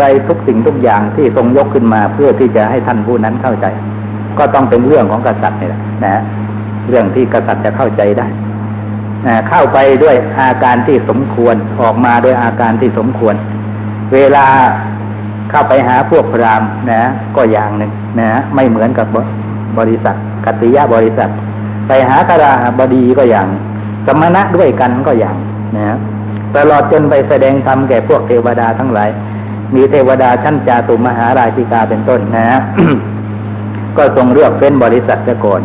อะไรทุกสิ่งทุกอย่างที่ทรงยกขึ้นมาเพื่อที่จะให้ท่านผู้นั้นเข้าใจ ก็ต้องเป็นเรื่องของกษัตริย์นี่แหละนะเรื่องที่กษัตริย์จะเข้าใจได้นะเข้าไปด้วยอาการที่สมควรออกมาด้วยอาการที่สมควร เวลาเข้าไปหาพวกพรามนะ ก็อย่างหนึ่งนะไม่เหมือนกับบริษัทกัติยะบริษัท ไปหาคราบดีก็อย่าง สมณะด้วยกันก็อย่างนะตลอดจนไปแสดงธรรมแก่พวกเทวดาทั้งหลาย มีเทวดาชั้นจาตุมหาราชิกาเป็นต้นนะก็ทรงเลือกเป็นบริษัทจะก่อน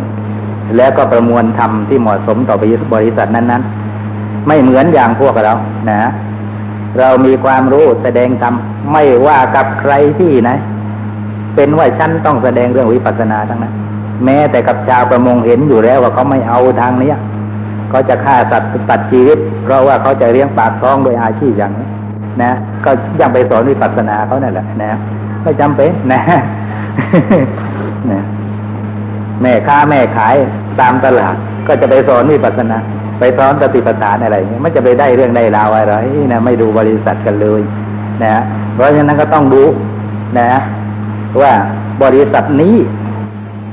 แล้วก็ประมวลธรรมที่เหมาะสมต่อบริษัทนั้นๆ ไม่เหมือนอย่างพวกเรานะเรามีความรู้แสดงธรรมไม่ว่ากับใครที่ไหนเป็นว่าฉันต้องแสดงเรื่องวิปัสสนาทั้งนั้น แม้แต่กับชาวประมงเห็นอยู่แล้วว่าเขาไม่เอาทางนี้เขาจะฆ่าสัตว์ตัดชีวิต เพราะว่าเขาจะเลี้ยงปากท้องโดยอาชีพอย่างนี้ นะ ก็ยังไปสอนวิปัสสนาเขานั่นแหละนะ ไม่จำเป็นนะนะแม่ค้าแม่ขายตามตลาด ก็จะไปสอนวิปัสสนา ไปสอนสติปัฏฐานอะไรเงี้ยไม่จะไปได้เรื่องได้ราวอะไรนะไม่ดูบริษัทกันเลยนะเพราะฉะนั้นก็ต้องดูนะ ว่าบริษัทนี้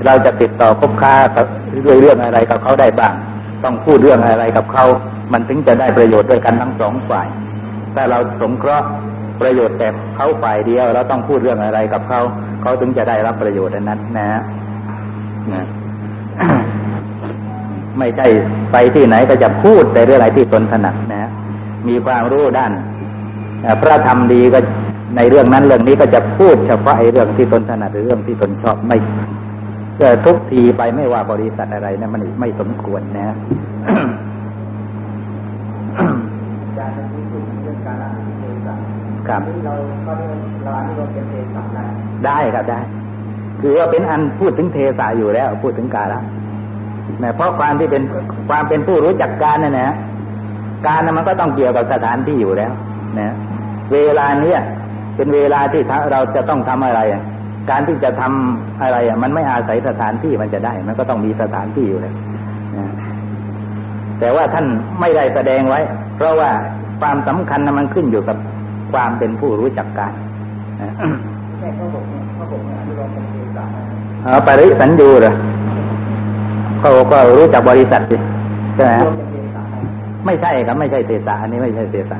เราจะติดต่อคบค้าด้วยเรื่องอะไรกับเขาได้บ้าง ต้องพูดเรื่องอะไรกับเขา มันถึงจะได้ประโยชน์ด้วยกันทั้งสองฝ่าย ถ้าเราสงเคราะห์ประโยชน์แต่เขาฝ่ายเดียวเราต้องพูดเรื่องอะไรกับเขาเขาถึงจะได้รับประโยชน์นั้นนะนะไม่ใช่ไปที่ไหนก็จะพูดแต่เรื่องอะไรที่ตนถนัดนะ มีความรู้ด้านพระธรรมดีก็ในเรื่องนั้นเรื่องนี้ก็จะพูดเฉพาะไอ้เรื่องที่ตนถนัดหรือเรื่องที่ตนชอบไม่ทุกทีไปไม่ว่าบริษัทอะไรนะมันไม่สมควรนะ ครับได้ครับได้ คือว่าเป็นอันพูดถึงเทสาอยู่แล้ว พูดถึงกาละนะเพราะความที่เป็นความเป็นผู้รู้จักการนั่นนะการนั้นมันก็ต้องเกี่ยวกับสถานที่อยู่แล้ว นะ เวลาเนี้ยเป็นเวลาที่เราจะต้องทำอะไร การที่จะทำอะไรอะ มันไม่อาศัยสถานที่มันจะได้ มันก็ต้องมีสถานที่อยู่แล้วนะแต่ว่าท่านไม่ได้แสดงไว้ เพราะว่าความสำคัญนั้นมันขึ้นอยู่กับ ความเป็นผู้รู้จักการเออปริสัญญูเหรอเขาก็รู้จักบริษัทสิใช่ไหมไม่ใช่ครับไม่ใช่เทศะอันนี้ไม่ใช่เทศะ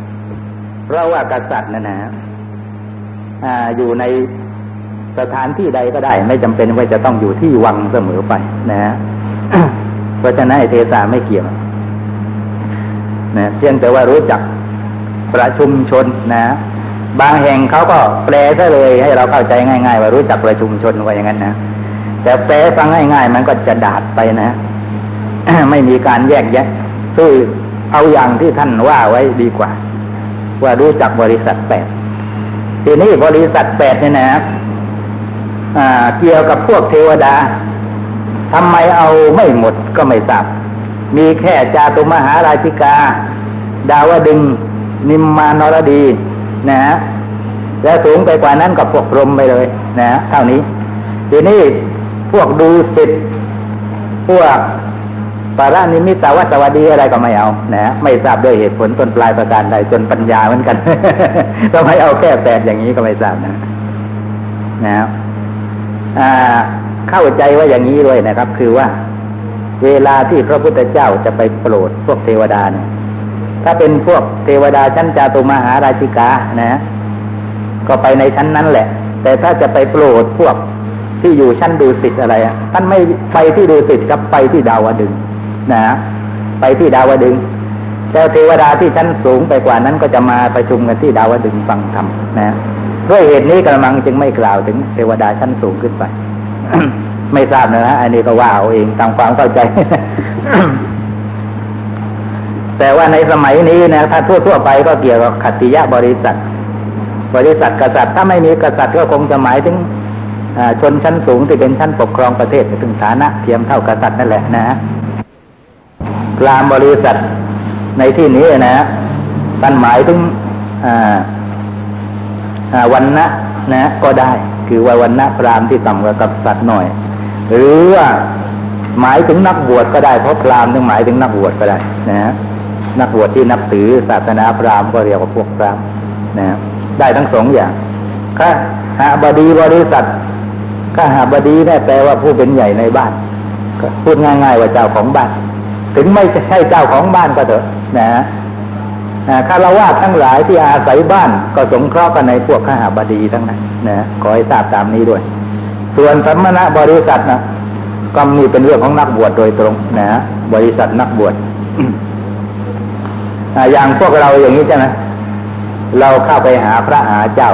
เพราะว่ากษัตริย์นั่นนะอ่าอยู่ในสถานที่ใดก็ได้ ไม่จำเป็นว่าจะต้องอยู่ที่วังเสมอไปนะฮะเพราะฉะนั้นเทศะไม่เกี่ยวนะเพียงแต่ว่ารู้จัก ประชุมชนนะ บางแห่งเขาก็แปลซะเลยให้เราเข้าใจง่าย ๆ ว่ารู้จักประชุมชนว่าอย่างนั้นนะแต่แปลฟังง่ายๆ มันก็จะดาดไปนะไม่มีการแยกแยะสู้เอาอย่างที่ท่านว่าไว้ดีกว่า ว่ารู้จักบริษัทแปดทีนี้บริษัทแปดเนี่ยนะเกี่ยวกับพวกเทวดาทำไมเอาไม่หมดก็ไม่ทราบมีแค่จาตุมหาราชิกา ดาวดึง นิมมานรดี นะฮะแล้วสูงไปกว่านั้นก็พวกพรมไปเลยนะเท่านี้ ทีนี้พวกดูสิทธ์พวกปารานิมิตาวัตวดีอะไรก็ไม่เอานะไม่ทราบด้วยเหตุผลต้นปลายประการใดจนปัญญาเหมือนกันก็ไม่เอาแค่แปดอย่างนี้ก็ไม่ทราบนะนะเข้าใจว่าอย่างนี้ด้วยนะครับ คือว่า เวลาที่พระพุทธเจ้าจะไปโปรดพวกเทวดาเนี่ย ถ้าเป็นพวกเทวดาชั้นจาตุมหาราชิกานะ ก็ไปในชั้นนั้นแหละ แต่ถ้าจะไปโปรดพวกที่อยู่ชั้นดูสิทธ์อะไรอะท่านไม่ไปที่ดูสิทธ์กับไปที่ดาวดึงนะไปที่ดาวดึงแต่เทวดาที่ชั้นสูงไปกว่านั้นก็จะมาประชุมกันที่ดาวดึงฟังธรรมนะด้วยเหตุนี้กระมังจึงไม่กล่าวถึงเทวดาชั้นสูงขึ้นไป ไม่ทราบนะฮะอันนี้ก็ว่าเอาเองตามความเข้าใจ แต่ว่าในสมัยนี้นะถ้าทั่วๆไปก็เกี่ยวกับขัตติยะบริษัท บริษัทกษัตริย์ถ้าไม่มีกษัตริย์ก็คงจะหมายถึงชนชั้นสูงที่เป็นชั้นปกครองประเทศถึงฐานะเทียมเท่ากษัตริย์นั่นแหละนะฮะกลามบริษัทในที่นี้นะท่านหมายถึงวันนะนะก็ได้ คือว่าวันนะพรามที่ต่ำกว่ากับสัตว์หน่อย หรือว่าหมายถึงนักบวชก็ได้เพราะพรามถึงหมายถึงนักบวชก็ได้นะฮะ นักบวชที่นับถือศาสนาพราหมณ์ก็เรียกว่าพวกพราหมณ์นะได้ทั้งสองอย่างข้าหาบดีบริษัทข้าหาบดีนี่แปลว่าผู้เป็นใหญ่ในบ้านพูดง่าย ๆ ว่าเจ้าของบ้าน ถึงไม่ใช่เจ้าของบ้านก็เถอะนะคารวะทั้งหลายที่อาศัยบ้านก็สงเคราะห์กันในพวกข้าหาบดีทั้งนั้นนะขอให้ทราบตามนี้ด้วย ส่วนสัมมณบริษัทนะก็มีเป็นเรื่องของนักบวชโดยตรงนะบริษัทนักบวช อย่างพวกเราอย่างนี้ใช่ไหมเราเข้าไปหาพระหาเจ้า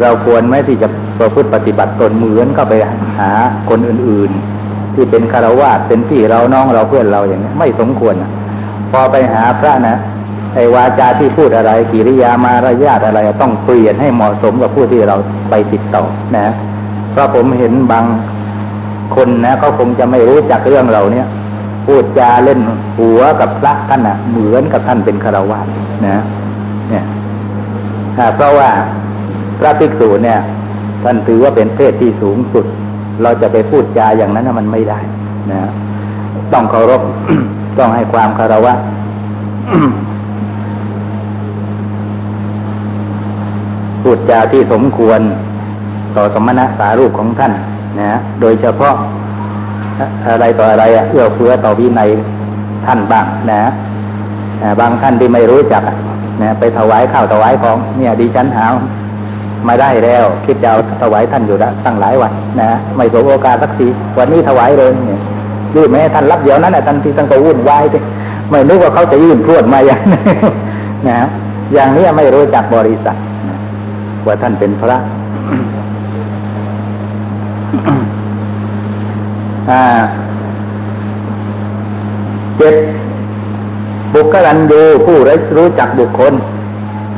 เราควรไหมที่จะประพฤติปฏิบัติตนเหมือนก็ไปหาคนอื่น ๆ ที่เป็นคารวะเป็นพี่เราน้องเราเพื่อนเราอย่างนี้ไม่สมควรพอไปหาพระนะไอ้วาจาที่พูดอะไรกิริยามารยาทอะไร ต้องเปลี่ยนให้เหมาะสมกับผู้ที่เราไปติดต่อนะเพราะผมเห็นบางคนนะเขาคงจะไม่รู้จักเรื่องเราเนี่ย พูดจาเล่นหัวกับพระท่านอะเหมือนกับท่านเป็นคารวะนะเนี่ยเพราะว่าพระภิกษุเนี่ย ท่านถือว่าเป็นเพศที่สูงสุด เราจะไปพูดจาอย่างนั้นมันไม่ได้นะต้องเคารพต้องให้ความคารวะพูดจาที่สมควรต่อสมณะสารูปของท่านนะโดยเฉพาะ อะไรต่ออะไรอะเอื้อเฟื้อต่อวินัยท่านบ้างนะบางท่านที่ไม่รู้จักนะไปถวายข้าวถวายของเนี่ยดิฉันหามาได้แล้ว คิดจะเอาถวายท่านอยู่ละตั้งหลายวันนะไม่สมโอกาสสักทีวันนี้ถวายเลยเนี่ยยื่นไหมท่านรับเดี๋ยวนั้นนะท่านที่ตั้งตัววุ่นวายที่ไม่นึกว่าเขาจะยื่นพรวดมาอย่างนะอย่างนี้ไม่รู้จักบริษัทว่าท่านเป็นพระ เจ็ดบุคลันยูผู้รู้จักบุคคล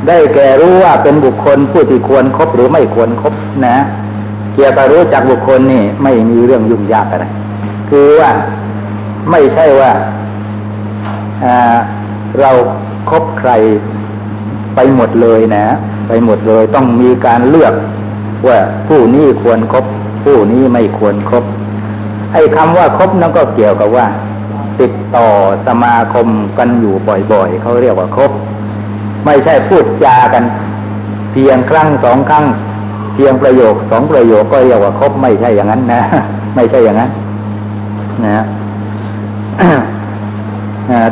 ได้แก่รู้ว่าเป็นบุคคลผู้ที่ควรครบหรือไม่ควรครบนะ เกี่ยวกับรู้จักบุคคลนี่ไม่มีเรื่องยุ่งยากอะไรคือว่าไม่ใช่ว่าเราครบใครไปหมดเลยนะ ไปหมดเลยต้องมีการเลือกว่าผู้นี้ควรครบผู้นี้ไม่ควรครบ ไอ้คำว่าครบนั่นก็เกี่ยวกับว่า ติดต่อสมาคมกันอยู่บ่อยๆเขาเรียกว่าครบไม่ใช่พูดจากัน เพียงครั้งสองครั้ง เพียงประโยคสองประโยคก็เรียกว่าครบไม่ใช่อย่างนั้นนะ ไม่ใช่อย่างนั้น นะ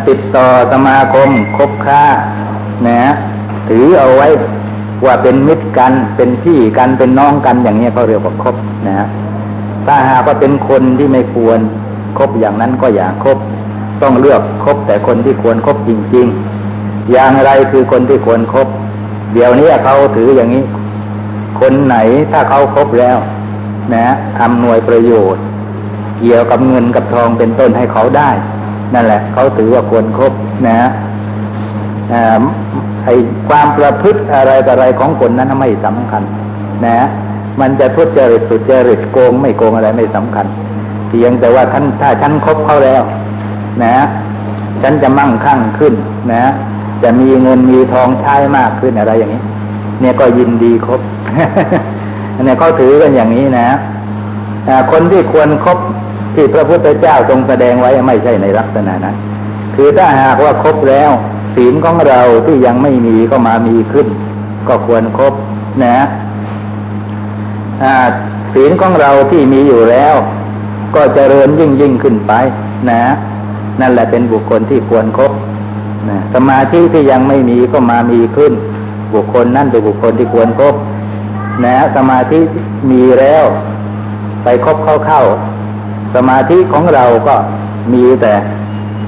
ติดต่อสมาคมคบค้านะถือเอาไว้ว่าเป็นมิตรกันเป็นพี่กันเป็นน้องกันอย่างนี้เขาเรียกว่าคบนะฮะ ถ้าหากว่าเป็นคนที่ไม่ควรคบอย่างนั้นก็อย่าคบ ต้องเลือกคบแต่คนที่ควรครบจริง ๆ อย่างไรคือคนที่ควรครบเดี๋ยวนี้เขาถืออย่างนี้ คนไหนถ้าเขาครบแล้ว นะอำนวยประโยชน์ เกี่ยวกับเงินกับทองเป็นต้นให้เขาได้ นั่นแหละ เขาถือว่าควรครบนะไอความประพฤติอะไรอะไรของคนนั้นไม่สำคัญ นะ มันจะทุจริตสุจริตโกงไม่โกงอะไรไม่สำคัญ เพียงแต่ว่าท่านถ้าฉันคบเขาแล้ว นะฉันจะมั่งคั่งขึ้น นะ จะมีเงินมีทองใช้มากขึ้นอะไรอย่างนี้ เนี่ยก็ยินดีครบเนี่ยเขาถือกันอย่างนี้นะคนที่ควรครบที่พระพุทธเจ้าทรงแสดงไว้ไม่ใช่ในลักษณะนั้นคือถ้าหากว่าครบแล้ว ศีลของเราที่ยังไม่มีก็มามีขึ้น ก็ควรครบนะ ศีลของเราที่มีอยู่แล้ว ก็เจริญยิ่งยิ่งขึ้นไป นะ นั่นแหละเป็นบุคคลที่ควรครบนะสมาธิที่ยังไม่มีก็มามีขึ้น บุคคลนั่นเป็นบุคคลที่ควรครบนะสมาธิมีแล้ว ไปครบเข้าเข้าสมาธิของเราก็มีแต่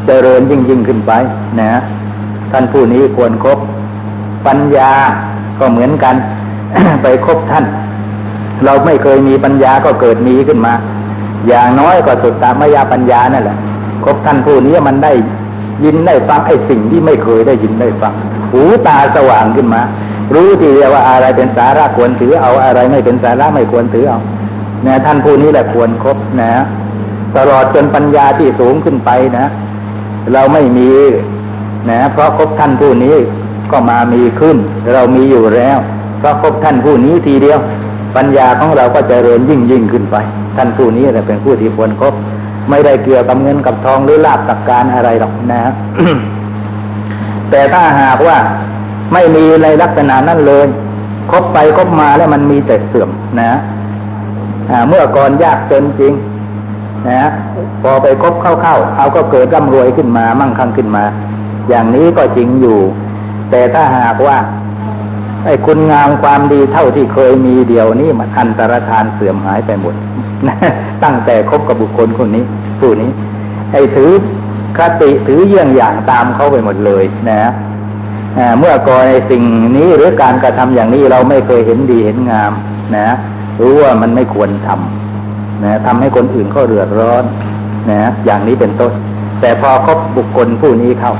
เจริญยิ่งยิ่งขึ้นไปนะท่านผู้นี้ควรครบปัญญาก็เหมือนกัน ไปครบท่าน เราไม่เคยมีปัญญาก็เกิดมีขึ้นมา อย่างน้อยก็สุดตามยาปัญญานั่นแหละครบท่านผู้นี้มันได้ยินได้ฟังไอ้สิ่งที่ไม่เคยได้ยินได้ฟัง หูตาสว่างขึ้นมา รู้ทีเดียวว่าอะไรเป็นสาระควรถือเอาอะไรไม่เป็นสาระไม่ควรถือเอาเนี่ยท่านผู้นี้แหละควรครบนะตลอดจนปัญญาที่สูงขึ้นไปนะ เราไม่มีนะเพราะครบท่านผู้นี้ก็มามีขึ้น เรามีอยู่แล้ว เพราะครบท่านผู้นี้ทีเดียว ปัญญาของเราก็จะเริญยิ่งยิ่งขึ้นไป ท่านผู้นี้เป็นผู้ที่ควรครบไม่ได้เกี่ยวกับเงินกับทองหรือลาบตักการอะไรหรอกนะแต่ถ้าหากว่าไม่มีในลักษณะนั้นเลย คบไปคบมาแล้วมันมีแต่เสื่อมนะเมื่อก่อนยากจนจริงนะพอไปคบเข้าๆเอาก็เกิดร่ำรวยขึ้นมามั่งคั่งขึ้นมา อย่างนี้ก็จริงอยู่ แต่ถ้าหากว่า ไอ้คุณงามความดีเท่าที่เคยมีเดียวนี้มันอันตรธานเสื่อมหายไปหมดตั้งแต่คบกับบุคคลคนนี้ผู้นี้ ไอ้ถือคติถือเยี่ยงอย่างตามเขาไปหมดเลยนะเมื่อก่อนในสิ่งนี้หรือการกระทำอย่างนี้เราไม่เคยเห็นดีเห็นงาม นะรู้ว่ามันไม่ควรทำนะทำให้คนอื่นเขาเดือดร้อน นะอย่างนี้เป็นต้น แต่พอคบบุคคลผู้นี้เข้า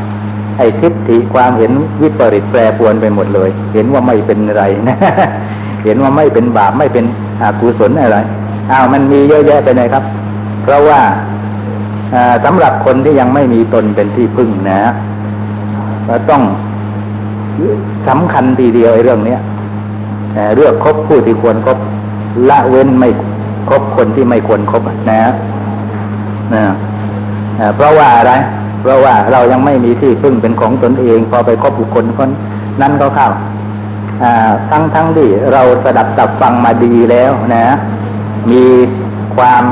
ไอ้ทิฏฐิความเห็นวิปริตแปรปวนไปหมดเลย เห็นว่าไม่เป็นไรนะเห็นว่าไม่เป็นบาปไม่เป็นอกุศลอะไรอ้าวมันมีเยอะแยะไปเลยครับ เพราะว่าสำหรับคนที่ยังไม่มีตนเป็นที่พึ่งนะต้องสำคัญทีเดียวไอ้เรื่องเนี้ยเลือกคบผู้ที่ควรคบละเว้นไม่คบคนที่ไม่ควรครบนะนะเพราะว่าอะไร เพราะว่าเรายังไม่มีที่พึ่งเป็นของตนเอง พอไปคบบุคคลคนนั้นก็เข้าทั้งทั้งที่เราสดับตับฟังมาดีแล้วนะ มีความ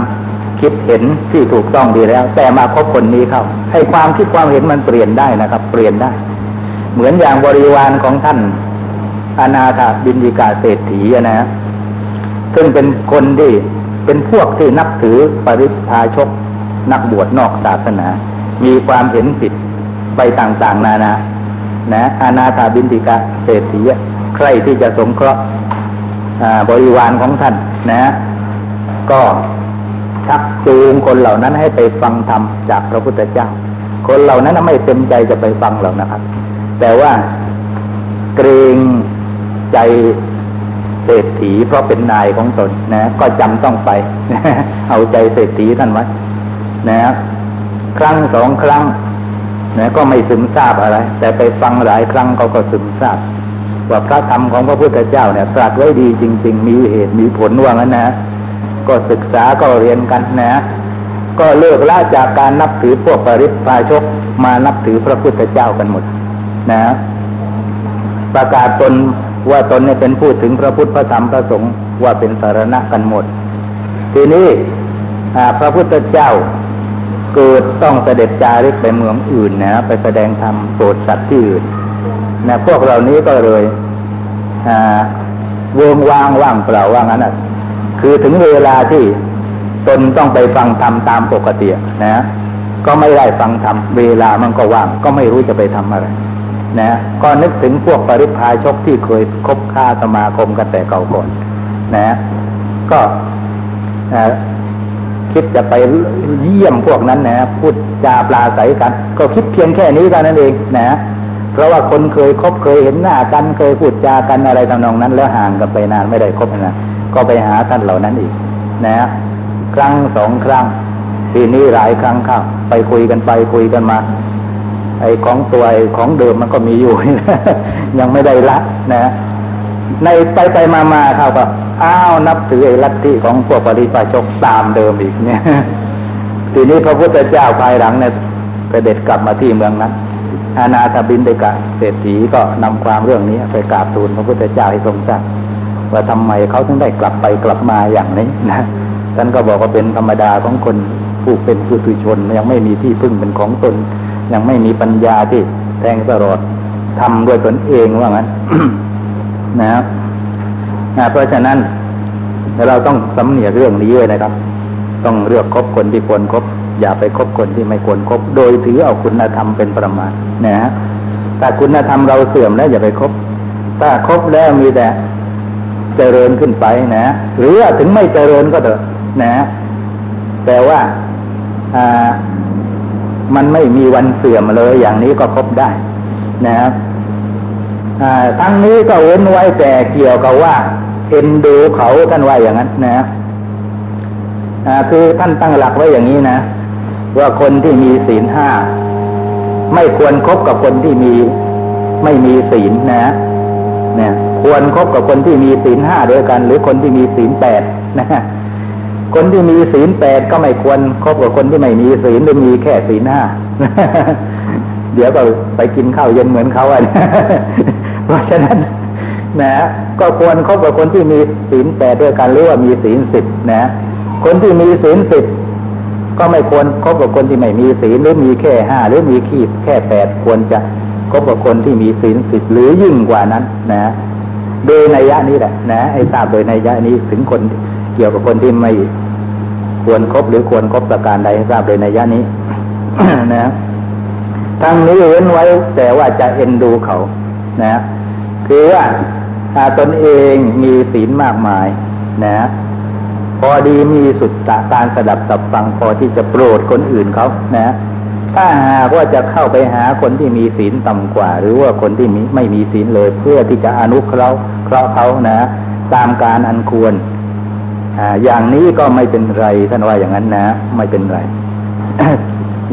คิดเห็นที่ถูกต้องดีแล้ว แต่มาคบคนนี้เข้าให้ความคิดความเห็นมันเปลี่ยนได้นะครับ เปลี่ยนได้ เหมือนอย่างบริวารของท่านอนาถบินิกาเศรษฐีนะซึ่งเป็นคนที่เป็นพวกที่นับถือปริพาชกนักบวชนอกศาสนา มีความเห็นผิดไปต่างๆ นานา นะอาณาถาบินติกาเศรษฐีใครที่จะสงเคราะห์บริวารของท่านนะ ก็ชักจูงคนเหล่านั้นให้ไปฟังธรรมจากพระพุทธเจ้า คนเหล่านั้นไม่เต็มใจจะไปฟังหรอกนะครับ แต่ว่าเกรงใจเศรษฐีเพราะเป็นนายของตนนะ ก็จำต้องไป เอาใจเศรษฐีท่านไว้นะ ครั้งสองครั้งนะก็ไม่ซึมซาบอะไร แต่ไปฟังหลายครั้งเขาก็ซึมซาบว่าพระธรรมของพระพุทธเจ้าเนี่ยตรัสไว้ดีจริง ๆ มีเหตุมีผลว่างั้นนะ ก็ศึกษาก็เรียนกันนะ ก็เลิกละจากการนับถือพวกปริพาชกมานับถือพระพุทธเจ้ากันหมด นะ ประกาศตนว่าตนเนี่ยเป็นพูดถึงพระพุทธพระธรรมพระสงฆ์ว่าเป็นสารณะกันหมด ทีนี้พระพุทธเจ้า เกิดต้องเสด็จจาริกไปเมืองอื่นนะไปแสดงธรรมโปรดสัตว์ที่อื่นนะพวกเหล่านี้ก็เลยเวิงว่างว่างเปล่าว่างั้นอะคือถึงเวลาที่ตนต้องไปฟังธรรมตามปกตินะก็ไม่ได้ฟังธรรมเวลามันก็ว่าง ก็ไม่รู้จะไปทำอะไรนะก็นึกถึงพวกปริพาชกที่เคยคบค้าสมาคมกันแต่เก่าก่อนนะ ก็ คิดจะไปเยี่ยมพวกนั้นนะพูดจาปลาใสกัน ก็คิดเพียงแค่นี้กันนั่นเองนะ เพราะว่าคนเคยคบเคยเห็นหน้ากันเคยพูดจากันอะไรทำนองนั้น แล้วห่างกันไปนานไม่ได้คบนะก็ไปหาท่านเหล่านั้นอีก นะ ครั้งสองครั้งทีนี้หลายครั้งเข้าไปคุยกันไปคุยกันมา ไอ้ของตัวไอ้ของเดิมมันก็มีอยู่ยังไม่ได้ละนะในไปไปมามาเขาก็ อ้าวนับถือไอ้ลัทธิของพวกปริปาชกตามเดิมอีกเนี่ย ทีนี้พระพุทธเจ้าภายหลังเนี่ยไปเด็ดกลับมาที่เมืองนั้น อาณาถบินเดกะเศรษฐีก็นำความเรื่องนี้ไปกราบทูลพระพุทธเจ้าให้ทรงทราบว่าทำไมเขาถึงได้กลับไปกลับมาอย่างนี้นะท่านก็บอกว่าเป็นธรรมดาของคนผู้เป็นผู้ตุชนยังไม่มีที่พึ่งเป็นของตน ยังไม่มีปัญญาที่แทงตลอดทำด้วยตนเองว่างั้นนะครับ เพราะฉะนั้นเราต้องสำเนียกเรื่องนี้เลยนะครับ ต้องเลือกคบคนที่ควรครบอย่าไปคบคนที่ไม่ควรครบโดยถือเอาคุณธรรมเป็นประมาณนะฮะถ้าคุณธรรมเราเสื่อมแล้วอย่าไปคบ ถ้าคบแล้วมีแต่เจริญขึ้นไปนะ หรือถึงไม่เจริญก็เถอะนะ แต่ว่าอ่ามันไม่มีวันเสื่อมเลยอย่างนี้ก็ครบได้นะครับ ทั้งนี้ก็เว้นไว้แต่เกี่ยวกับว่าเอ็นดูเขาท่านว่าอย่างนั้นนะคือท่านตั้งหลักไว้อย่างนี้นะ ว่าคนที่มีศีลห้าไม่ควรครบกับคนที่มีไม่มีศีลนะเนี่ยควรครบกับคนที่มีศีลห้าด้วยกัน หรือคนที่มีศีลแปดนะคนที่มีศีลแปดก็ไม่ควรคบกับคนที่ไม่มีศีลหรือมีแค่ศีลห้าเดี๋ยวก็ไปกินข้าวเย็นเหมือนเขาอะ เพราะฉะนั้นนะก็ควรคบกับคนที่มีศีลแปดด้วยกันหรือว่ามีศีลสิบนะคนที่มีศีลสิบก็ไม่ควรคบกับคนที่ไม่มีศีลหรือมีแค่ห้าหรือมีขีดแค่แปดควรจะคบกับคนที่มีศีลสิบหรือยิ่งกว่านั้นนะโดยนัยยะนี้แหละนะให้ทราบโดยนัยยะนี้ถึงคนเกี่ยวกับคนที่ไม่ควรครบหรือควรครบประการใดทราบโดยนัยยะนี้นะทั้งนี้เว้นไว้แต่ว่าจะเอ็นดูเขา นะ คือว่าตนเองมีศีลมากมาย นะ พอดีมีสุดตะการสดับสับฟังพอที่จะโปรดคนอื่นเขานะ ถ้าหากว่าจะเข้าไปหาคนที่มีศีลต่ำกว่า หรือว่าคนที่มีไม่มีศีลเลย เพื่อที่จะอนุเคราะห์เคราะห์เขานะ ตามการอันควรอ่าอย่างนี้ก็ไม่เป็นไรท่านว่าอย่างนั้นนะ ไม่เป็นไร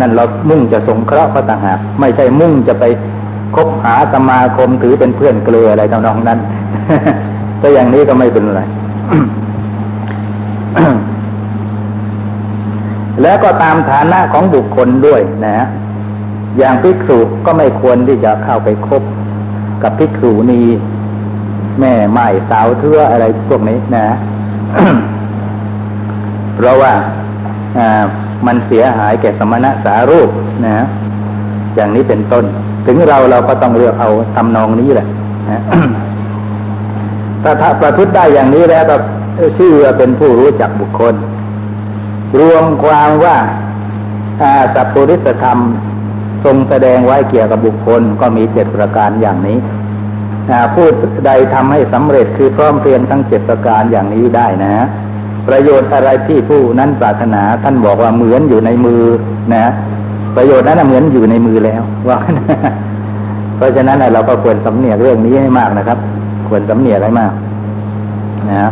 นั่นเรามุ่งจะสงเคราะห์ก็ต่างหากไม่ใช่มุ่งจะไป คบหาสมาคมถือเป็นเพื่อนเกลืออะไรทำนองนั้นแต่อย่างนี้ก็ไม่เป็นไรแล้วก็ตามฐานะของบุคคลด้วยนะ อย่างภิกษุก็ไม่ควรที่จะเข้าไปคบกับภิกษุนีแม่ไม้สาวเทืออะไรพวกนี้นะ เพราะว่ามันเสียหายแก่สมณะสารูปนะ อย่างนี้เป็นต้น ถึงเราเราก็ต้องเลือกเอาทำนองนี้แหละนะถ้าถ้าประพฤติได้อย่างนี้แล้วก็ชื่อเป็นผู้รู้จักบุคคล รวมความว่าสัพพุริสธรรมทรงแสดงไว้เกี่ยวกับบุคคลก็มีเจ็ดประการอย่างนี้พูดใดทำให้สำเร็จคือพร้อมเพรียงทั้งเจ็ดประการอย่างนี้ได้นะ ประโยชน์อะไรที่ผู้นั้นปรารถนาท่านบอกว่าเหมือนอยู่ในมือนะ ประโยชน์นั้นเหมือนอยู่ในมือแล้วว่าเพราะฉะนั้นเราก็ควรสำเนียกเรื่องนี้ให้มากนะครับ ควรสำเนียกให้มากนะ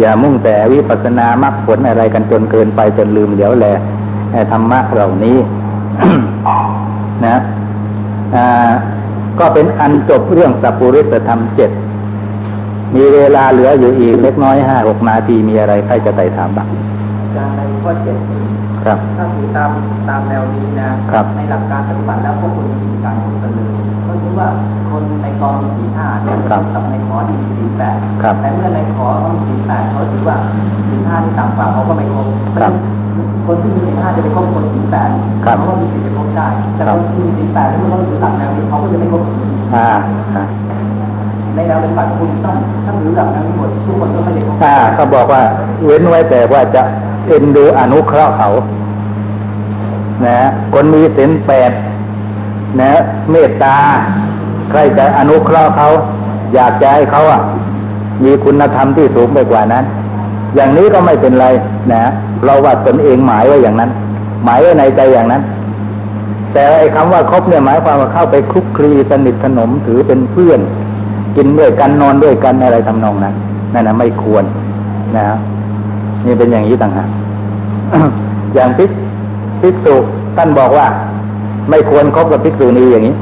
อย่ามุ่งแต่วิปัสสนามรรคผลอะไรกันจนเกินไปจนลืมเดี๋ยวแลธรรมะเหล่านี้นะอ่าก็เป็นอันจบเรื่องสัพพุริสธรรมเจ็ดมีเวลาเหลืออยู่อีกเล็กน้อยห้าหกนาทีมีอะไรใครจะไต่ถามบ้างจารในข้อเจ็ด ครับถ้าถือตามตามแนวนี้นะครับในหลักการปฏิบัติแล้วพวกคุณมีการพูดกันเลยก็คือว่าคนในกองมีสี่ห้าเนี่ยกับในขอที่มีสี่แปดแต่เมื่อในขอเขามีสี่แปดเขาถือว่าสี่ห้าที่ต่ำกว่าเขาก็ไม่ครบคนที่มีสี่ห้าจะไปครบคนสี่แปดเขาก็มีสิทธิ์จะครบได้แต่คนที่มีสี่แปดที่เขาถือหลักแนวนี้เขาก็จะไม่ครบอ่าในแนวปฏิบัติคุณต้องถ้ารู้หลักนั้นหมดทุกคนก็ไม่ได้อ่าก็บอกว่าเว้นไว้แต่ว่าจะ เอ็นดูอนุเคราะห์เขา นะคนมีศีลแปดนะเมตตา ใครจะอนุเคราะห์เขา อยากจะให้เขาอะ มีคุณธรรมที่สูงไปกว่านั้น อย่างนี้ก็ไม่เป็นไร นะเราว่าตนเองหมายไว้อย่างนั้น หมายไว้ในใจอย่างนั้น แต่ไอ้คำว่าคบเนี่ยหมายความว่าเข้าไปคลุกคลีสนิทสนมถือเป็นเพื่อน กินด้วยกันนอนด้วยกันอะไรทำนองนั้นนั่นนะไม่ควรนะ นี่เป็นอย่างนี้ต่างหากอย่างพิกพิกษุท่านบอกว่า ไม่ควรคบกับพิกษุนีอย่างนี้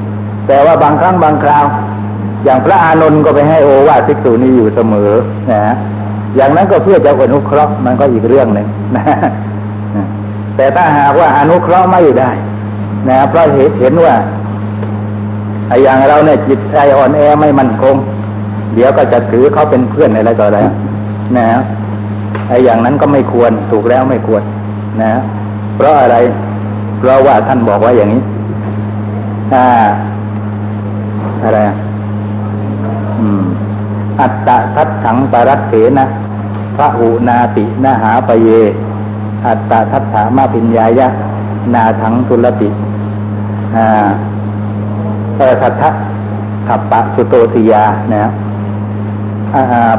แต่ว่าบางครั้งบางคราว อย่างพระอานนท์ก็ไปให้โอวาทพิกษุนีอยู่เสมอนะอย่างนั้นก็เพื่อจะอนุเคราะห์มันก็อีกเรื่องหนึ่งนะแต่ถ้าหากว่าอนุเคราะห์ไม่ได้ นะเพราะเห็นว่าไอ้อย่างเราเนี่ยจิตใจอ่อนแอไม่มั่นคง เดี๋ยวก็จะถือเขาเป็นเพื่อนอะไรต่ออะไรนะ อ้อย่างนั้นก็ไม่ควรถูกแล้วไม่ควรนะ เพราะอะไร เพราะว่าท่านบอกว่าอย่างนี้อ่าอะไรอืม อัตตะทัตถังปรัตเถนะพระหูนาตินาหาปเย อัตตาทัตถามาปิญญายะ นาถังสุลติอ่าเออทัทะขับปะสุโตติยานะ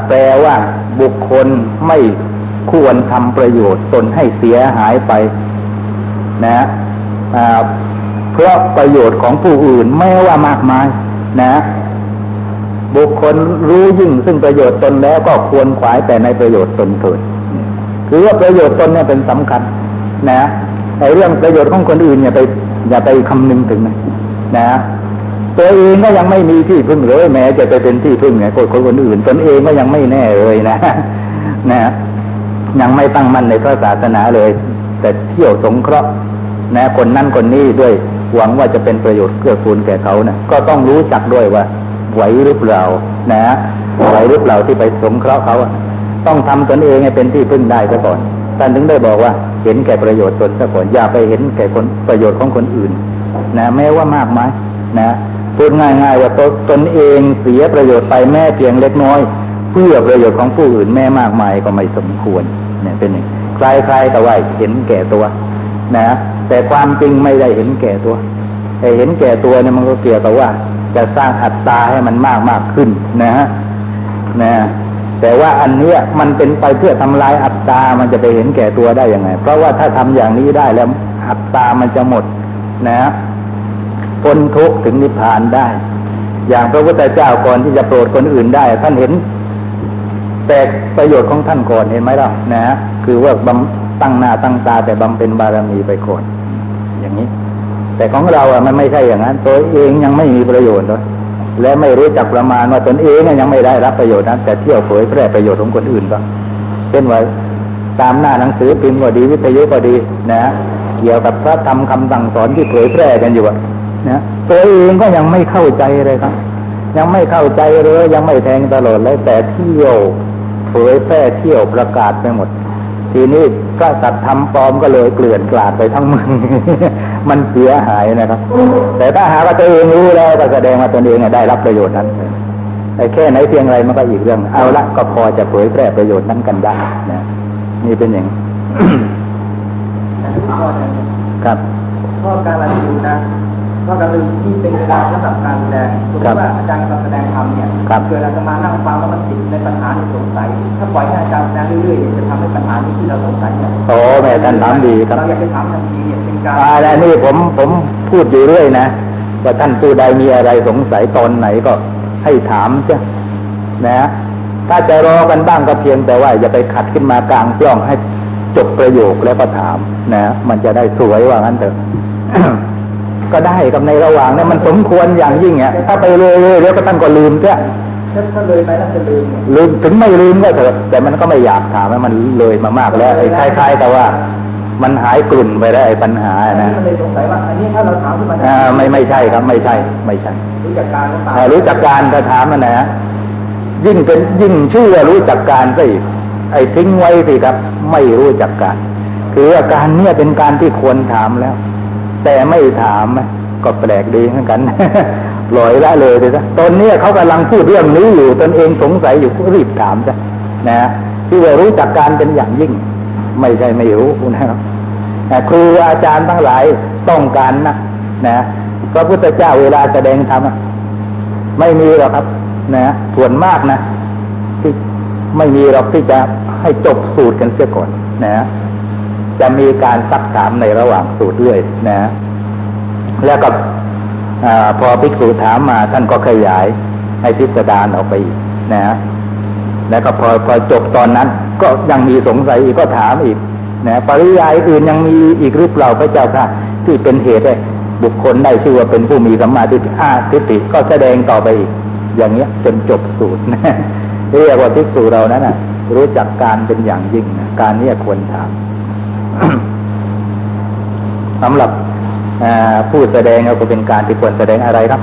แปลว่าบุคคลไม่ ควรทำประโยชน์ตนให้เสียหายไป นะเพราะประโยชน์ของผู้อื่นไม่ว่ามากมายนะ บุคคลรู้ยิ่งซึ่งประโยชน์ตนแล้วก็ควรขวายแต่ในประโยชน์ตนเถิดคือว่าประโยชน์ตนเนี่ยเป็นสำคัญ นะไอ้เรื่องประโยชน์ของคนอื่นอย่าไปอย่าไปคำนึงถึงนะนะตัวเองก็ยังไม่มีที่พึ่งเลยแม้จะไปเป็นที่พึ่งไงคนคนอื่น ตนเองก็ยังไม่แน่เลยนะ นะ ยังไม่ตั้งมั่นในพระศาสนาเลย แต่เที่ยวสงเคราะห์นะคนนั่นคนนี้ด้วยหวังว่าจะเป็นประโยชน์เกื้อกูลแก่เขานะก็ต้องรู้จักด้วยว่าไหวหรือเปล่านะไหวหรือเปล่าที่ไปสงเคราะห์เขาต้องทำตนเองให้เป็นที่พึ่งได้ซะก่อนท่านถึงได้บอกว่า เห็นแก่ประโยชน์ตนซะก่อนอย่าไปเห็นแก่คนประโยชน์ของคนอื่น นะแม้ว่ามากมายนะพูดง่ายๆว่าตตนเองเสียประโยชน์ไปแม้เพียงเล็กน้อย เพื่อประโยชน์ของผู้อื่นแม้มากมายก็ไม่สมควร เนี่ยเป็นอย่างคล้ายๆแต่ว่าเห็นแก่ตัวนะแต่ความจริงไม่ได้เห็นแก่ตัวแต่เห็นแก่ตัวเนี่ยมันก็เกี่ยวกับว่า จะสร้างอัตตาให้มันมากมากขึ้นนะฮะนะแต่ว่าอันเนี้ยมันเป็นไปเพื่อทำลายอัตตา มันจะไปเห็นแก่ตัวได้ยังไง เพราะว่าถ้าทำอย่างนี้ได้แล้วอัตตามันจะหมดนะพ้นทุกข์ถึงนิพพานได้ อย่างพระพุทธเจ้าก่อนที่จะโปรดคนอื่นได้ ท่านเห็น แต่ประโยชน์ของท่านก่อนเห็นไหมล่ะนะฮะคือว่าบำตั้งหน้าตั้งตา แต่บำเป็นบารมีไปก่อนอย่างนี้ แต่ของเราอะมันไม่ใช่อย่างนั้น ตัวเองยังไม่มีประโยชน์เลยและไม่รู้จักประมาณว่าตนเองยังไม่ได้รับประโยชน์นั้น แต่เที่ยวเผยแพร่ประโยชน์ของคนอื่นก็เช่นว่าตามหน้าหนังสือพิมพ์ก็ดีวิทยุก็ดีนะเกี่ยวกับพระธรรมคำสั่งสอนที่เผยแพร่กันอยู่อะนะตัวเองก็ยังไม่เข้าใจเลยครับ ยังไม่เข้าใจเลยยังไม่แทงตลอดเลยแต่เที่ยว เผยแพร่เที่ยวประกาศไปหมด ทีนี้ก็สัตว์ทำปลอมก็เลยเกลื่อนกลาดไปทั้งเมืองมันเสียหายนะครับ แต่ถ้าหาว่าตัวเองรู้แล้วก็แสดงว่าตนเองได้รับประโยชน์นั้นแต่แค่ไหนเพียงไรมันก็อีกเรื่อง เอาละก็พอจะเผยแพร่ประโยชน์นั้นกันได้นะนี่เป็นอย่างครับข้อการันตีนะ ก็การเป็นที่เป็นเวลาสำหรับการแสดงสมมติว่าอาจารย์กำลังแสดงธรรมเนี่ยเกิดอาจจะมานั่งฟังแล้วมันติดในปัญหาที่สงสัย ถ้าปล่อยให้อาจารย์แสดงเรื่อยๆจะทำให้ปัญหาที่เราสงสัยเนี่ยโอ้แม่ท่านถามดีครับเราอยากไปถามทันทีเนี่ยเป็นการอ่านี่ผมผมพูดอยู่เรื่อยนะว่าท่านผู้ใดมีอะไรสงสัยตอนไหนก็ให้ถามจ้ะนะ ถ้าจะรอกันบ้างก็เพียงแต่ว่าอย่าไปขัดขึ้นมากลางกล้องให้จบประโยคแล้วก็ถามนะ มันจะได้สวยว่างั้นเถอะ ก็ได้กับในระหว่างนี้มันสมควรอย่างยิ่งอะถ้าไปเลยเลยแล้วก็ท่านก็ลืมเถอะถ้าเลยไปแล้วจะลืมลืมถึงไม่ลืมก็เถอะ แต่มันก็ไม่อยากถามมันเลยมามากแล้วไอ้คล้ายๆแต่ว่ามันหายกลุ่นไปได้ปัญหานะมันเลยสงสัยว่าอันนี้ถ้าเราถามขึ้นมาอ่าไม่ไม่ใช่ครับ ไม่ใช่ ไม่ใช่ รู้จักการหรือเปล่ารู้จักการถ้าถามมันนะยิ่งเป็นยิ่งชื่อรู้จักการซะอีกไอ้ทิ้งไว้สิครับ ไม่รู้จักการ คืออาการเนี่ยเป็นการที่ควรถามแล้ว แต่ไม่ถามก็แปลกดีเหมือนกันปล่อยละเลยเลยนะตอนนี้เขากำลังพูดเรื่องนี้อยู่ตนเองสงสัยอยู่ก็รีบถามจ้ะนะที่ว่ารู้จักการเป็นอย่างยิ่ง ไม่ใช่ไม่รู้นะครับครูอาจารย์ทั้งหลายต้องการนะนะพระพุทธเจ้าเวลาแสดงธรรมไม่มีหรอกครับ นะส่วนมากนะที่ไม่มีหรอกที่จะให้จบสูตรกันเสียก่อน นะ จะมีการซักถามในระหว่างสูตรเรื่อยนะ แล้วก็พอภิกษุถามมาท่านก็ขยายให้พิสดารออกไปอีกนะ แล้วก็พอพอจบตอนนั้น ก็ยังมีสงสัยอีกก็ถามอีกนะปริยายอื่นยังมีอีกหรือเปล่าพระเจ้าค่ะ ที่เป็นเหตุให้บุคคลได้ชื่อว่าเป็นผู้มีสัมมาทิฏฐิอาทิฏฐิก็แสดงต่อไปอีก อย่างเงี้ยจนจบสูตรนะเรียกว่าภิกษุเรานั้นนะรู้จักการเป็นอย่างยิ่งนะการนี้ควรถาม สำหรับผู้แสดงก็เป็นการที่ควรแสดงอะไรครับ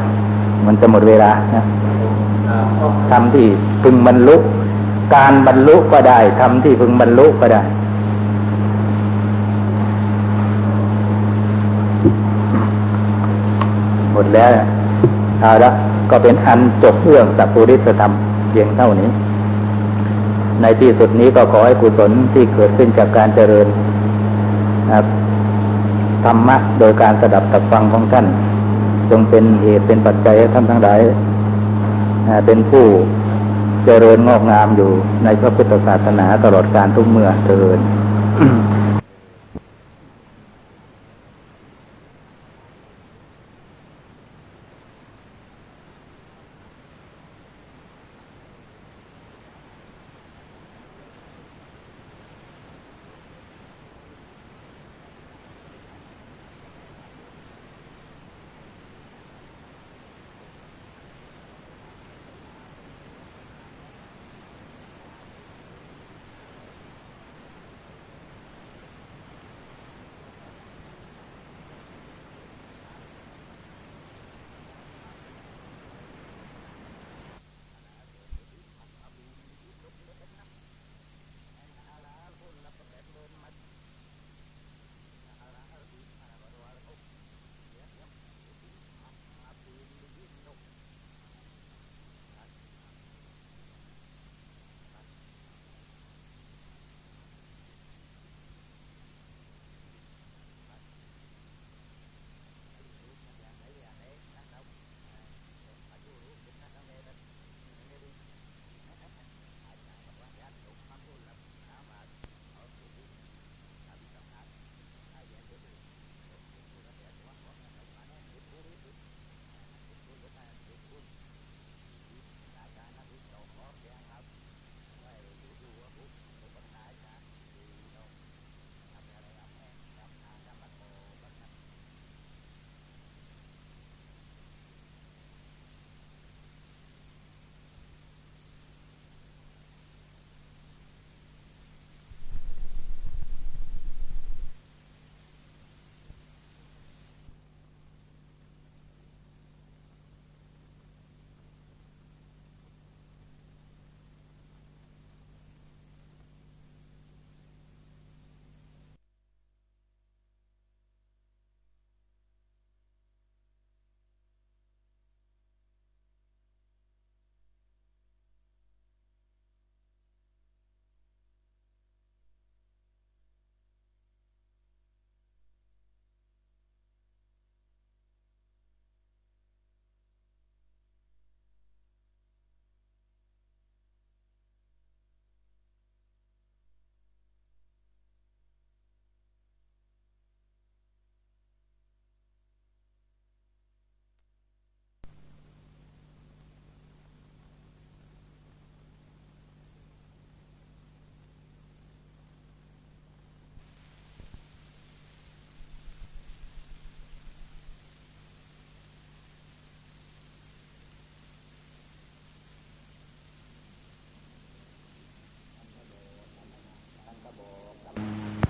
มันจะหมดเวลานะทำที่พึงบรรลุ การบรรลุก็ได้ทำที่พึงบรรลุก็ได้หมดแล้วเอาละก็เป็นอันจบเรื่องสัพพุริสธรรมเพียงเท่านี้ ในที่สุดนี้ก็ขอให้กุศลที่เกิดขึ้นจากการเจริญ ธรรมะโดยการสดับตับฟังของท่าน จงเป็นเหตุเป็นปัจจัยให้ท่านทั้งหลายเป็นผู้เจริญงอกงามอยู่ในพระพุทธศาสนาตลอดการทุกเมื่อเทิน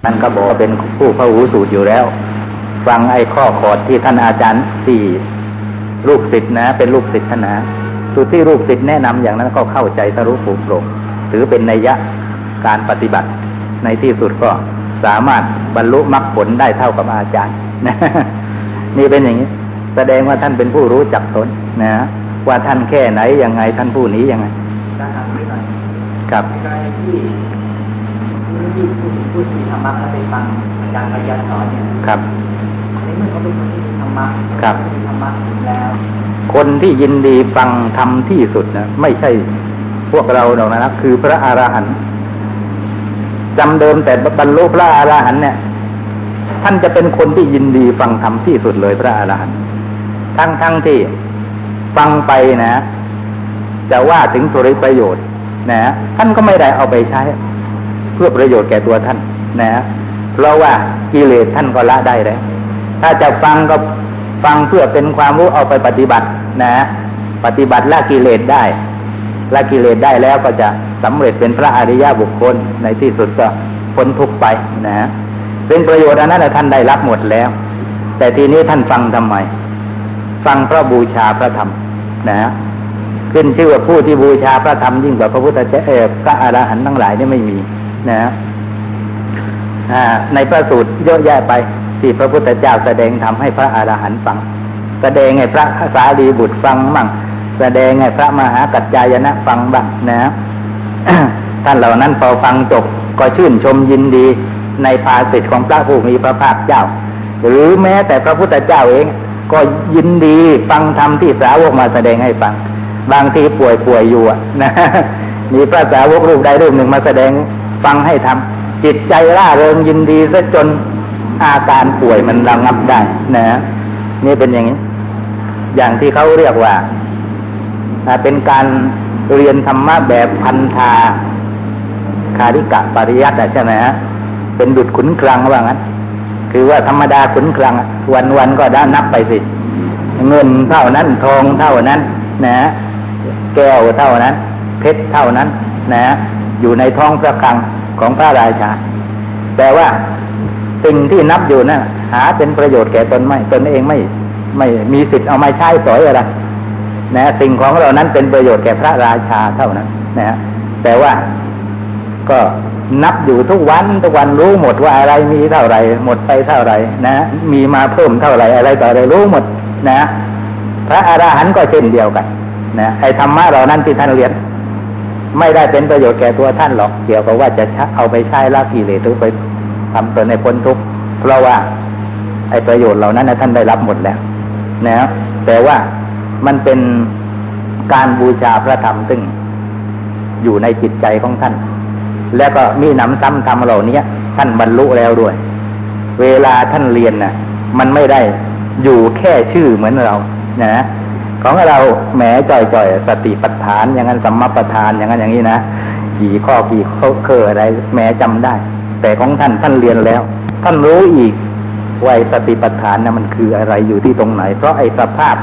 ท่านก็บอกเป็นผู้พระหูสูตรอยู่แล้ว ฟังไอ้ข้อขอดที่ท่านอาจารย์ที่ลูกศิษย์นะ เป็นลูกศิษย์ท่านนะสุดที่ลูกศิษย์แนะนำอย่างนั้นก็เข้าใจทะลุผูกโปร่งถือเป็นนัยยะการปฏิบัติ ในที่สุดก็สามารถบรรลุมรรคผลได้เท่ากับอาจารย์นะนี่เป็นอย่างนี้ แสดงว่าท่านเป็นผู้รู้จักตนนะว่าท่านแค่ไหนยังไงท่านผู้นี้ยังไงครับก รณีที่ที่พูดพูดที่ธรรมะแล้วไปฟังอาจารย์ปริยัติสอนเนี่ยครับในเมื่อเขาเป็นคนที่มีธรรมะครับธรรมะแล้ว คนที่ยินดีฟังทำที่สุดนะไม่ใช่พวกเราหรอกนะคือพระอรหันต์จำเดิมแต่บรรลุพระอรหันต์เนี่ย ท่านจะเป็นคนที่ยินดีฟังธรรมที่สุดเลยพระอรหันต์ทั้งทั้งที่ฟังไปนะ จะว่าถึงสุริประโยชน์นะท่านก็ไม่ได้เอาไปใช้เพื่อประโยชน์แก่ตัวท่านนะเพราะว่ากิเลสท่านก็ละได้แล้วถ้าจะฟังก็ฟังเพื่อเป็นความรู้เอาไปปฏิบัตินะปฏิบัติละกิเลสได้ละกิเลสได้แล้วก็จะสำเร็จเป็นพระอริยบุคคลในที่สุดก็พ้นทุกไปนะเป็นประโยชน์อันนั้นท่านได้รับหมดแล้ว แต่ทีนี้ท่านฟังทำไม ฟังเพราะบูชาพระธรรมนะขึ้นชื่อว่าผู้ที่บูชาพระธรรมยิ่งกว่าพระพุทธเจ้าเอพระอรหันต์ทั้งหลายนี่ไม่มี นะในพระสูตรเยอะแยะไป ที่พระพุทธเจ้าแสดงทำให้พระอรหันต์ฟัง แสดงให้พระสารีบุตรฟังบ้างแสดงให้พระมหากัจจายนะฟังบ้างนะท่านเหล่านั้นพอฟังจบก็ชื่นชมยินดีในภาสิทธิ์ของพระผู้มีพระภาคเจ้า หรือแม้แต่พระพุทธเจ้าเอง ก็ยินดีฟังธรรมที่สาวกมาแสดงให้ฟัง บางทีป่วยป่วยอยู่นะมีพระสาวกรูปใดรูปหนึ่งมาแสดง ฟังให้ทำจิตใจร่าเริงยินดีซะจนอาการป่วยมันระงับได้นะนี่เป็นอย่างนี้ อย่างที่เขาเรียกว่าเป็นการเรียนธรรมะแบบพันธาคาริกะปริยัติใช่ไหมฮะเป็นดุดขุนคลังว่างั้น คือว่าธรรมดาขุนคลัง วันวันก็ได้นับไปสิ เงินเท่านั้นทองเท่านั้น นะ แก้วเท่านั้น เพชรเท่านั้น นะ อยู่ในท้องพระคลังของพระราชา แต่ว่าสิ่งที่นับอยู่นะั่นหาเป็นประโยชน์แก่ตนไม่ตนเองไม่ไม่มีสิทธิ์เอามาใช้สอยอะไรนะสิ่งของเรานั้นเป็นประโยชน์แก่พระราชาเท่านั้นนะฮะแต่ว่าก็นับอยู่ทุกวันทุกวันรู้หมดว่าอะไรมีเท่าไหร่ หมดไปเท่าไหร่นะมีมาเพิ่มเท่าไหร่อะไรต่ออะไรรู้หมดนะ พระอรหันต์ก็เช่นเดียวกันนะไอ้ธรรมะเรานั้นที่ท่านเรียน ไม่ได้เป็นประโยชน์แก่ตัวท่านหรอกเกี่ยวกับว่าจะเอาไปใช้ละกิเลสหรือไปทำตนในพ้นทุกข์เพราะว่าไอ้ประโยชน์เหล่านั้นท่านได้รับหมดแล้วนะแต่ว่ามันเป็นการบูชาพระธรรมซึ่งอยู่ในจิตใจของท่าน แล้วก็มีหนำซ้ำธรรมเหล่านี้ท่านบรรลุแล้วด้วย เวลาท่านเรียนนะ่ะ มันไม่ได้อยู่แค่ชื่อเหมือนเรา นะ ของเราแหมจ่อยๆสติปัฏ ฐานอย่างนั้นสัมมาปัฏฐานอย่างนั้นอย่างนี้นะกี่ข้อกี่ข้อเคออะไรแหมจำได้ แต่ของท่านท่านเรียนแล้ว ท่านรู้อีกว่าสติปัฏฐานนะมันคืออะไรอยู่ที่ตรงไหน เพราะไอ้สภาพ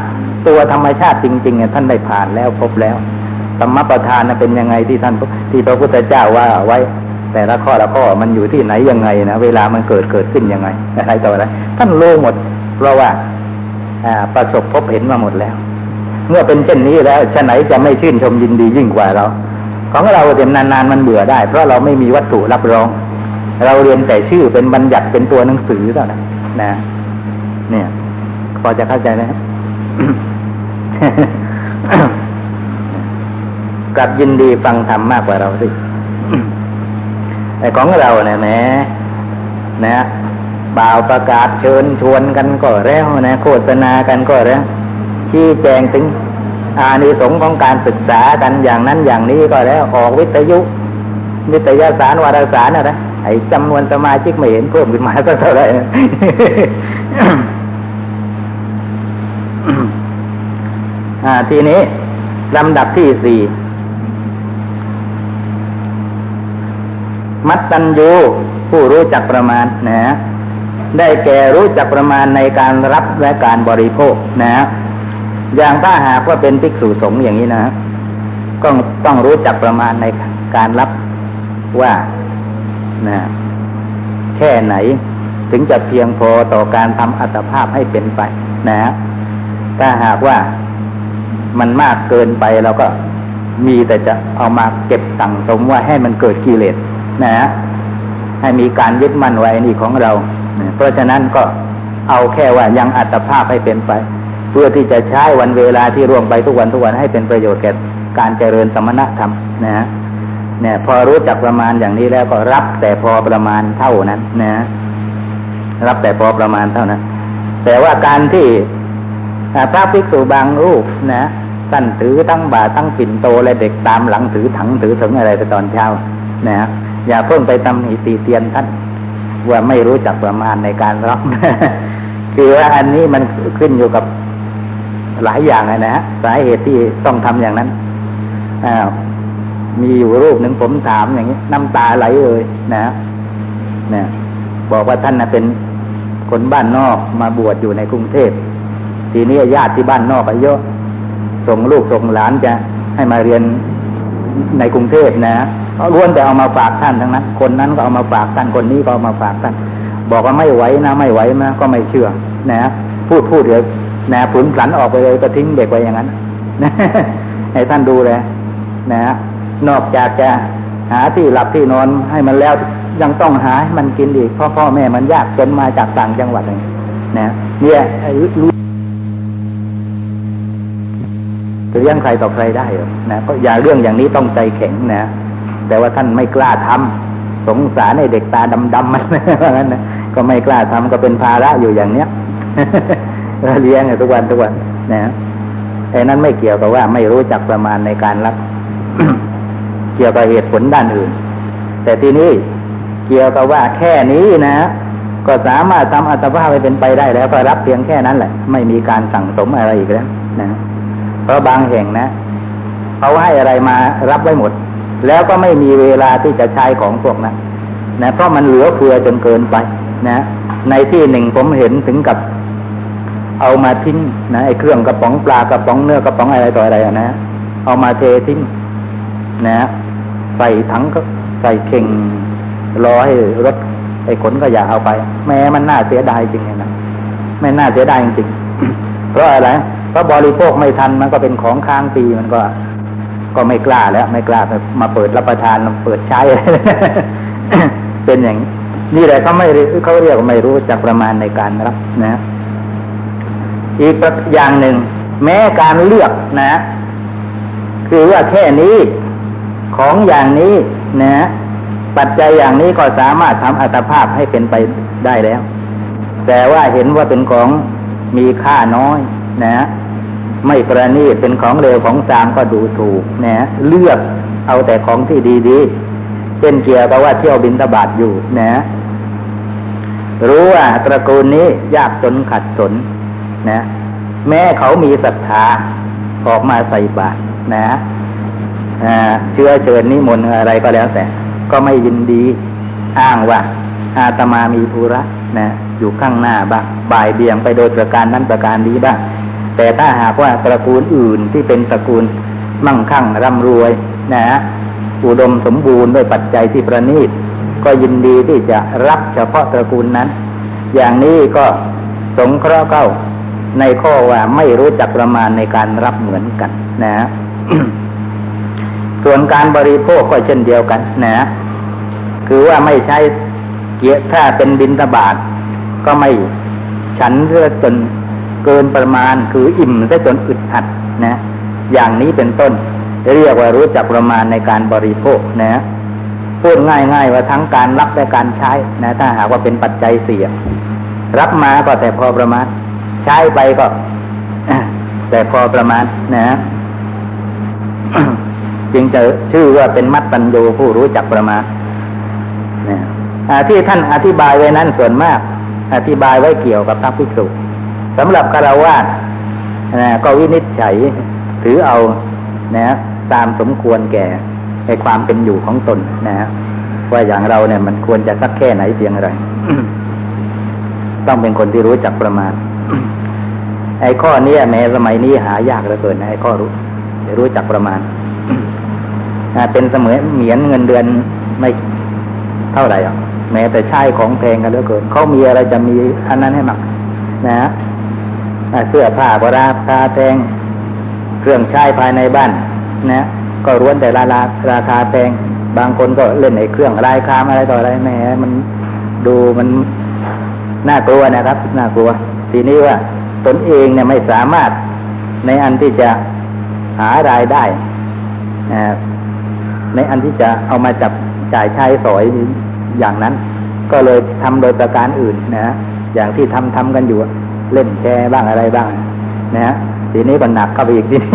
ตัวธรรมชาติจริงๆเนี่ยท่านได้ผ่านแล้วพบแล้วธรรมประธานนะเป็นยังไงที่ท่านที่พระพุทธเจ้าว่าไว้ แต่ละข้อละข้อมันอยู่ที่ไหนยังไงนะเวลามันเกิดเกิดขึ้นยังไงอะไรต่ออะไรท่านรู้หมด เพราะว่า อ่าประสบพบเห็นมาหมดแล้ว เมื่อเป็นเช่นนี้แล้วชะไหนจะไม่ชื่นชมยินดียิ่งกว่าเรา ของเราเต็มนานๆมันเบื่อได้ เพราะเราไม่มีวัตถุรับรอง เราเรียนแต่ชื่อเป็นบัญญัติเป็นตัวหนังสือเท่านั้นนะ เนี่ย พอจะเข้าใจไหมกลับยินดีฟังธรรมมากกว่าเราสิไอ้ของเราเนี่ยแหมนะบ่าวประกาศเชิญชวนกันก็แล้วนะโฆษณากันก็แล้ว ชี้แจงถึงอานิสงส์ของการศึกษากันอย่างนั้นอย่างนี้ก็แล้วออกวิทยุวิทยาสารวารสารอะไรไอ้จำนวนสมาชิกไม่เห็นเพิ่มขึ้นมาก็เท่าไหร่ทีนี้ลำดับที่สี่มัตตัญญูผู้รู้จักประมาณนะได้แก่รู้จักประมาณในการรับและการบริโภคนะ อย่างถ้าหากว่าเป็นภิกษุสงฆ์อย่างนี้นะก็ต้องรู้จักประมาณในการรับว่านะแค่ไหน ถึงจะเพียงพอต่อการทำอัตภาพให้เป็นไปนะถ้าหากว่ามันมากเกินไปเราก็มีแต่จะเอามาเก็บสั่งสมว่าให้มันเกิดกิเลสนะฮะให้มีการยึดมั่นไว้นี่ของเรา เพราะฉะนั้นก็เอาแค่ว่ายังอัตภาพให้เป็นไป เพื่อที่จะใช้วันเวลาที่ร่วงไปทุกวันทุกวันให้เป็นประโยชน์แก่การเจริญสมณธรรมนะฮะเนี่ย พอรู้จักประมาณอย่างนี้แล้วก็รับแต่พอประมาณเท่านั้นนะรับแต่พอประมาณเท่านั้น แต่ว่าการที่พระภิกษุบางรูปนะท่านถือทั้งบาทั้งปิ่นโตและเด็กตามหลังถือถังถือถึงอะไรไปตอนเช้านะอย่าเพิ่งไปตำหนิตีเตียนท่านว่าไม่รู้จักประมาณในการรับคือว่าอันนี้มันขึ้นอยู่กับ หลายอย่างนะฮะสาเหตุที่ต้องทำอย่างนั้นอ้าวมีอยู่รูปหนึ่งผมถามอย่างนี้ น้ำตาไหลเลยนะนะบอกว่าท่านนะเป็นคนบ้านนอกมาบวชอยู่ในกรุงเทพทีนี้ญาติที่บ้านนอกเยอะส่งลูกส่งหลานจะให้มาเรียนในกรุงเทพนะเขาล้วนแต่เอามาฝากท่านทั้งนั้น คนนั้นก็เอามาฝากท่านคนนี้ก็เอามาฝากท่าน บอกว่าไม่ไหวนะ ไม่ไหวนะก็ไม่เชื่อนะพูดพูดเดี๋ยว นะผุนผันออกไปเลยก็ทิ้งเด็กไว้อย่างนั้นให้ท่านดูเลย นะนอกจากจะหาที่หลับที่นอนให้มันแล้วยังต้องหาให้มันกินอีกเพราะพ่อแม่มันยากจนมาจากต่างจังหวัดเลยนะเนี่ยรู้เลี้ยงใครต่อใครได้นะก็อย่าเรื่องอย่างนี้ต้องใจแข็งนะ แต่ว่าท่านไม่กล้าทำสงสารในเด็กตาดำๆมันว่างั้นนะก็ไม่กล้าทำก็เป็นภาระอยู่อย่างเนี้ย เลี้ยงทุกวันทุกวันนะไอ้นั้นไม่เกี่ยวกับว่าไม่รู้จักประมาณในการรับเกี่ยวกับเหตุผลด้านอื่น แต่ทีนี้เกี่ยวกับว่าแค่นี้นะ ก็สามารถทำอัตภาพให้เป็นไปได้แล้วก็รับเพียงแค่นั้นแหละ ไม่มีการสั่งสมอะไรอีกแล้วนะเพราะบางแห่งนะเขาให้อะไรมารับไว้หมด แล้วก็ไม่มีเวลาที่จะใช้ของพวกนั้นนะเพราะมันเหลือเฟือจนเกินไปนะ ในที่หนึ่งผมเห็นถึงกับ เอามาทิ้งนะไอ้เครื่องกระป๋องปลากระป๋องเนื้อกระป๋องอะไรต่ออะไรนะ เอามาเททิ้งนะ ใส่ถังก็ใส่เข่งรอให้รถไอ้ขนก็อย่าเอาไป แม้มันน่าเสียดายจริงนะไม่น่าเสียดายจริงเพราะอะไรเพราะบริโภคไม่ทันมันก็เป็นของค้างปีมันก็ก็ไม่กล้าแล้ว ไม่กล้ามาเปิดรับประทานเปิดใช้ เป็นอย่างนี่แหละเขาไม่เขาเรียกไม่รู้จักประมาณในการรับนะ อีกอย่างหนึ่ง แม้การเลือกนะ คือว่าแค่นี้ของอย่างนี้นะปัจจัยอย่างนี้ก็สามารถทำอัตภาพให้เป็นไปได้แล้ว แต่ว่าเห็นว่าเป็นของมีค่าน้อยนะ ไม่ประณีตเป็นของเร็วของสามก็ดูถูกนะเลือกเอาแต่ของที่ดีๆเช่นเกี่ยวกับว่าเที่ยวบินตบาทอยู่นะ รู้ว่าตระกูลนี้ยากจนขัดสน นะ แม้เขามีศรัทธาออกมาใส่บาตรนะเชื้อเชิญนิมนต์อะไรก็แล้วแต่ ก็ไม่ยินดีอ้างว่า อาตมามีธุระนะอยู่ข้างหน้าบ้างบ่ายเบี่ยงไปโดยประการนั้นประการนี้บ้างแต่ถ้าหากว่าตระกูลอื่นที่เป็นตระกูลมั่งคั่งร่ำรวยนะฮะอุดมสมบูรณ์ด้วยปัจจัยที่ประณีตก็ยินดีที่จะรับเฉพาะตระกูลนั้น อย่างนี้ก็สงเคราะห์เข้า ในข้อว่าไม่รู้จักประมาณในการรับเหมือนกันนะฮะส่วนการบริโภคก็เช่นเดียวกันนะ คือว่าไม่ใช้เกียถ้าเป็นบินตบาทก็ไม่ฉันเพื่อจนเกินประมาณคืออิ่มซะจนอึดอัดนะ อย่างนี้เป็นต้น เรียกว่ารู้จักประมาณในการบริโภคนะพูดง่ายๆว่าทั้งการรับและการใช้นะ ถ้าหากว่าเป็นปัจจัยเสี่ยงรับมาก็แต่พอประมาณ ใช้ไปก็แต่พอประมาณนะจึงจะชื่อว่าเป็นมัตตัญญูผู้รู้จักประมาณนะที่ท่านอธิบายไว้นั้นส่วนมาก อธิบายไว้เกี่ยวกับพระภิกษุสำหรับคารวะนะก็วินิจฉัยถือเอานะตามสมควรแก่ในความเป็นอยู่ของตนนะว่าอย่างเราเนี่ยมันควรจะสักแค่ไหนเพียงไรต้องเป็นคนที่รู้จักประมาณ ไอ้ข้อนี้แม้สมัยนี้หายากเหลือเกินไอ้ข้อรู้รู้จักประมาณเป็นเสมือนเหมียนเงินเดือนไม่เท่าไหร่อะแม้แต่ใช้ของแพงกันเหลือเกินเขามีอะไรจะมีอันนั้นให้มักนะฮะเสื้อผ้าก็ราคาแพงเครื่องใช้ภายในบ้านนะก็ร้วนแต่ราราราคาแพงบางคนก็เล่นไอ้เครื่องรายคามอะไรต่ออะไรแหมมันดูมันน่ากลัวนะครับน่ากลัว ทีนี้ว่า ตนเองเนี่ยไม่สามารถในอันที่จะหารายได้ในอันที่จะเอามาจับจ่ายใช้สอยอย่างนั้น ก็เลยทำโดยประการอื่นนะอย่างที่ทำทำกันอยู่เล่นแชร์บ้างอะไรบ้าง นะฮะทีนี้มันหนักเข้าไปอีกทีนี้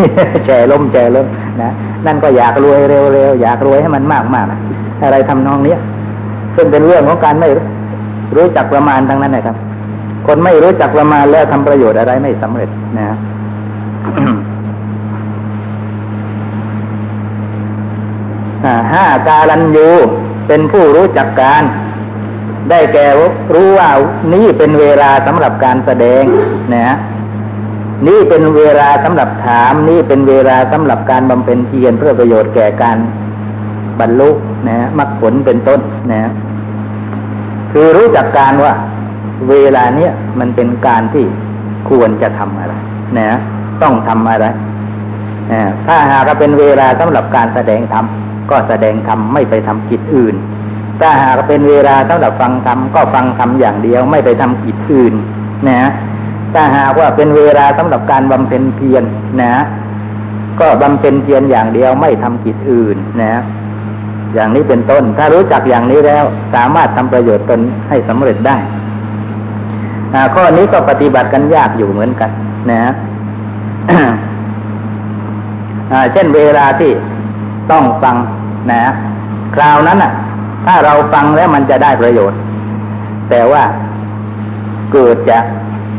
แชร์ล้มแชร์ล้มนะนั่นก็อยากรวยเร็วๆอยากรวยให้มันมากมากอะไรทำนองเนี้ยซึ่งเป็นเรื่องของการไม่รู้จักประมาณทั้งนั้นนะครับ คนไม่รู้จักประมาณแล้วทำประโยชน์อะไรไม่สำเร็จนะห้าการันยูเป็นผู้รู้จักการ ได้แก่รู้ว่านี่เป็นเวลาสำหรับการแสดงนะนี่เป็นเวลาสำหรับถาม นี่เป็นเวลาสำหรับการบำเพ็ญเพียรเพื่อประโยชน์แก่การบรรลุนะมรรคผลเป็นต้นนะคือรู้จักการว่า เวลาเนี้ยมันเป็นการที่ควรจะทำอะไรนะต้องทำอะไรถ้าหากเป็นเวลาสำหรับการแสดงธรรมก็แสดงธรรมไม่ไปทำกิจอื่น ถ้าหากเป็นเวลาสำหรับฟังธรรมก็ฟังธรรมอย่างเดียวไม่ไปทำกิจอื่นนะถ้าหากว่าเป็นเวลาสำหรับการบำเพ็ญเพียรนะก็บำเพ็ญเพียรอย่างเดียวไม่ทำกิจอื่นนะ อย่างนี้เป็นต้น ถ้ารู้จักอย่างนี้แล้ว สามารถทำประโยชน์ตนให้สำเร็จได้ ข้อนี้ก็ปฏิบัติกันยากอยู่เหมือนกัน นะะเช่นเวลาที่ต้องฟังนะ คราวนั้นอะ ถ้าเราฟังแล้วมันจะได้ประโยชน์ แต่ว่าเกิดจะ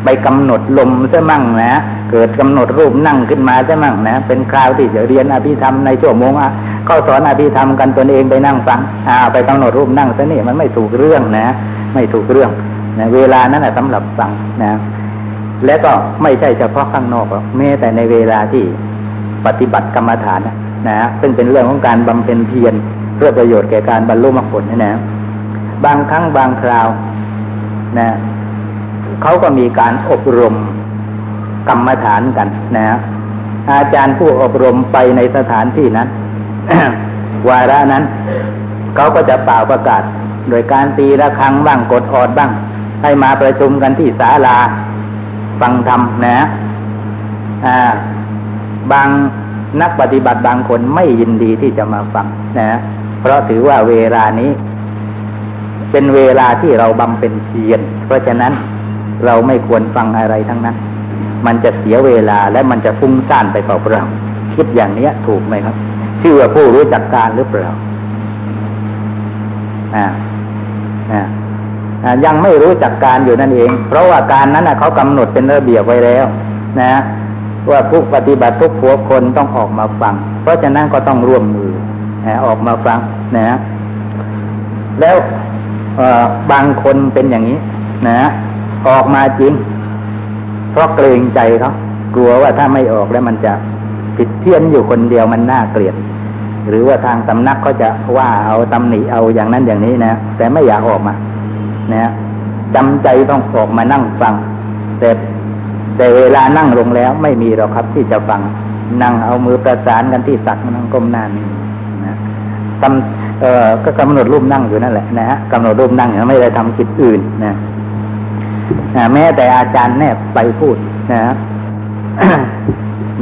ไปกำหนดลมซะมั่งนะ เกิดกำหนดรูปนั่งขึ้นมาซะมั่งนะ เป็นคราวที่จะเรียนอภิธรรมในชั่วโมงอะก็สอนอภิธรรมกันตนเองไปนั่งฟังอ่าไปกำหนดรูปนั่งซะนี่มันไม่ถูกเรื่องนะ ไม่ถูกเรื่อง นะเวลานั้นแหะสำหรับฟังนะและก็ไม่ใช่เฉพาะข้างนอกหรอกแม้แต่ในเวลาที่ปฏิบัติกรรมฐานนะนะซึ่งเป็นเรื่องของการบำเพ็ญเพียรเพื่อประโยชน์แก่การบรรลุมรรคผลนะนะ บางครั้งบางคราวนะเขาก็มีการอบรมกรรมฐานกันนะ อาจารย์ผู้อบรมไปในสถานที่นั้นวาระนั้น เขาก็จะเป่าประกาศ โดยการตีระฆังบ้างกดออดบ้าง ให้มาประชุมกันที่ศาลาฟังธรรมนะอ่าบางนักปฏิบัติบางคนไม่ยินดีที่จะมาฟังนะ เพราะถือว่าเวลานี้ เป็นเวลาที่เราบำเป็นเพียรเพราะฉะนั้นเราไม่ควรฟังอะไรทั้งนั้น มันจะเสียเวลาและมันจะฟุ้งซ่านไปเปล่าๆคิดอย่างนี้ถูกไหมครับ ชื่อว่าผู้รู้จักการหรือเปล่า อ่า อ่า ยังไม่รู้จักการอยู่นั่นเอง เพราะว่าการนั้นเขากำหนดเป็นระเบียบไว้แล้ว นะ ว่าผู้ปฏิบัติทุกผัวคนต้องออกมาฟัง เพราะฉะนั้นก็ต้องร่วมมือออกมาฟังนะแล้วบางคนเป็นอย่างนี้ นะออกมาจริง เพราะเกรงใจเขากลัวว่าถ้าไม่ออกแล้วมันจะผิดเพี้ยนอยู่คนเดียวมันน่าเกลียด หรือว่าทางสำนักเขาจะว่าเอาตำหนิเอาอย่างนั้นอย่างนี้นะแต่ไม่อยากออกมา นะจำใจต้องออกมานั่งฟัง แต่แต่เวลานั่งลงแล้วไม่มีหรอกครับที่จะฟัง นั่งเอามือประสานกันที่ตักนั่งก้มหน้านี่นะทำเอ่อก็กำหนดรูปนั่งอยู่นั่นแหละนะฮะกำหนดรูปนั่งไม่ได้ทำกิจอื่นนะแม้แต่อาจารย์แนบไปพูดนะ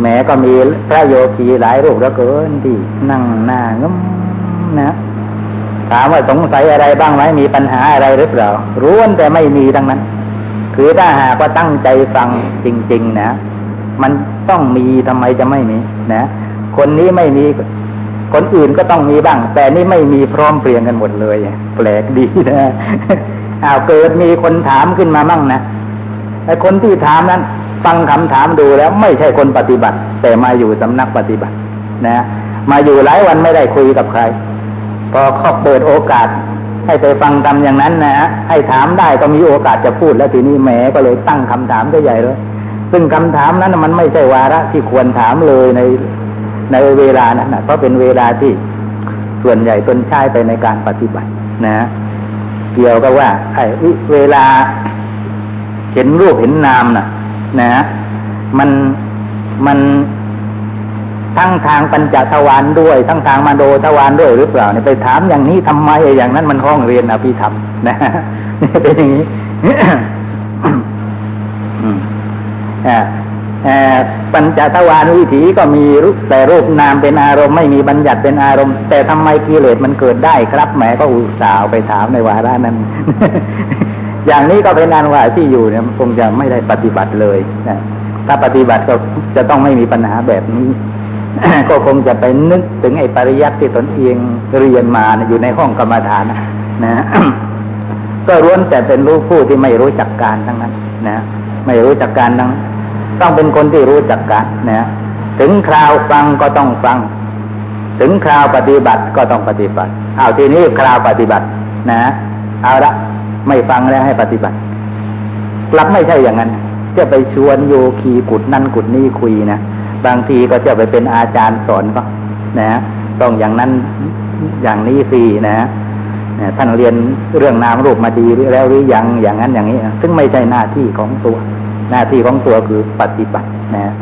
แม้ก็มีพระโยคีหลายรูปแล้วเกินที่นั่งหน้างมนะ ถามว่าสงสัยอะไรบ้างไหมมีปัญหาอะไรหรือเปล่ารู้วนแต่ไม่มีทั้งนั้น คือถ้าหากว่าตั้งใจฟังจริง ๆ นะ มันต้องมีทำไมจะไม่มีนะคนนี้ไม่มีคนอื่นก็ต้องมีบ้าง แต่นี่ไม่มีพร้อมเพรียงกันหมดเลยแปลกดีนะอ้าวเกิดมีคนถามขึ้นมามั่งนะไอ้คนที่ถามนั้น ฟังคำถามดูแล้ว ไม่ใช่คนปฏิบัติ แต่มาอยู่สำนักปฏิบัติ นะ มาอยู่หลายวันไม่ได้คุยกับใคร พอเขาเปิดโอกาส ให้ไปฟังทำอย่างนั้นนะฮะให้ถามได้ก็มีโอกาสจะพูดแล้วทีนี้แหมก็เลยตั้งคำถามก็ใหญ่เลยซึ่งคำถามนั้นมันไม่ใช่วาระที่ควรถามเลยในในเวลานั้นนะเพราะเป็นเวลาที่ส่วนใหญ่ตนใช้ไปในการปฏิบัตินะ เกี่ยวกับว่า ไอ้เวลาเห็นรูปเห็นนามนะนะ มันมัน ทั้งทางปัญจทวารด้วย ทั้งทางมาโดทวารด้วยหรือเปล่าเนี่ยไปถามอย่างนี้ทำไมอย่างนั้นมันห้องเรียนอภิธรรมนะเป็นอย่างนี้ปัญจทวารวิถีก็มีรูปแต่รูปนามเป็นอารมณ์ไม่มีบัญญัติเป็นอารมณ์ แต่ทำไมกิเลสมันเกิดได้ครับแหมก็อุตส่าห์ไปถามในวาระนั้น อย่างนี้ก็เป็นอันว่าที่อยู่เนี่ยคงจะไม่ได้ปฏิบัติเลยนะถ้าปฏิบัติก็จะต้องไม่มีปัญหาแบบนี้ ก็คงจะไปนึกถึงไอ้ปริยัติที่ตนเองเรียนมาอยู่ในห้องกรรมฐานนะก็ร้วนแต่เป็นรู้ผู้ที่ไม่รู้จักการทั้งนั้น นะไม่รู้จักการทั้งต้องเป็นคนที่รู้จักการนะถึงคราวฟังก็ต้องฟัง ถึงคราวปฏิบัติก็ต้องปฏิบัติ เอาทีนี้คราวปฏิบัติ นะเอาละไม่ฟังแล้วให้ปฏิบัติ กลับไม่ใช่อย่างนั้น จะไปชวนโยคีกุดนั่นกุดนี่คุยนะ บางทีก็จะไปเป็นอาจารย์สอนก็นะ ต้องอย่างนั้นอย่างนี้สินะท่านเรียนเรื่องนามรูปมาดีแล้วหรือยังอย่างนั้นอย่างนี้ ซึ่งไม่ใช่หน้าที่ของตัว หน้าที่ของตัวคือปฏิบัตินะ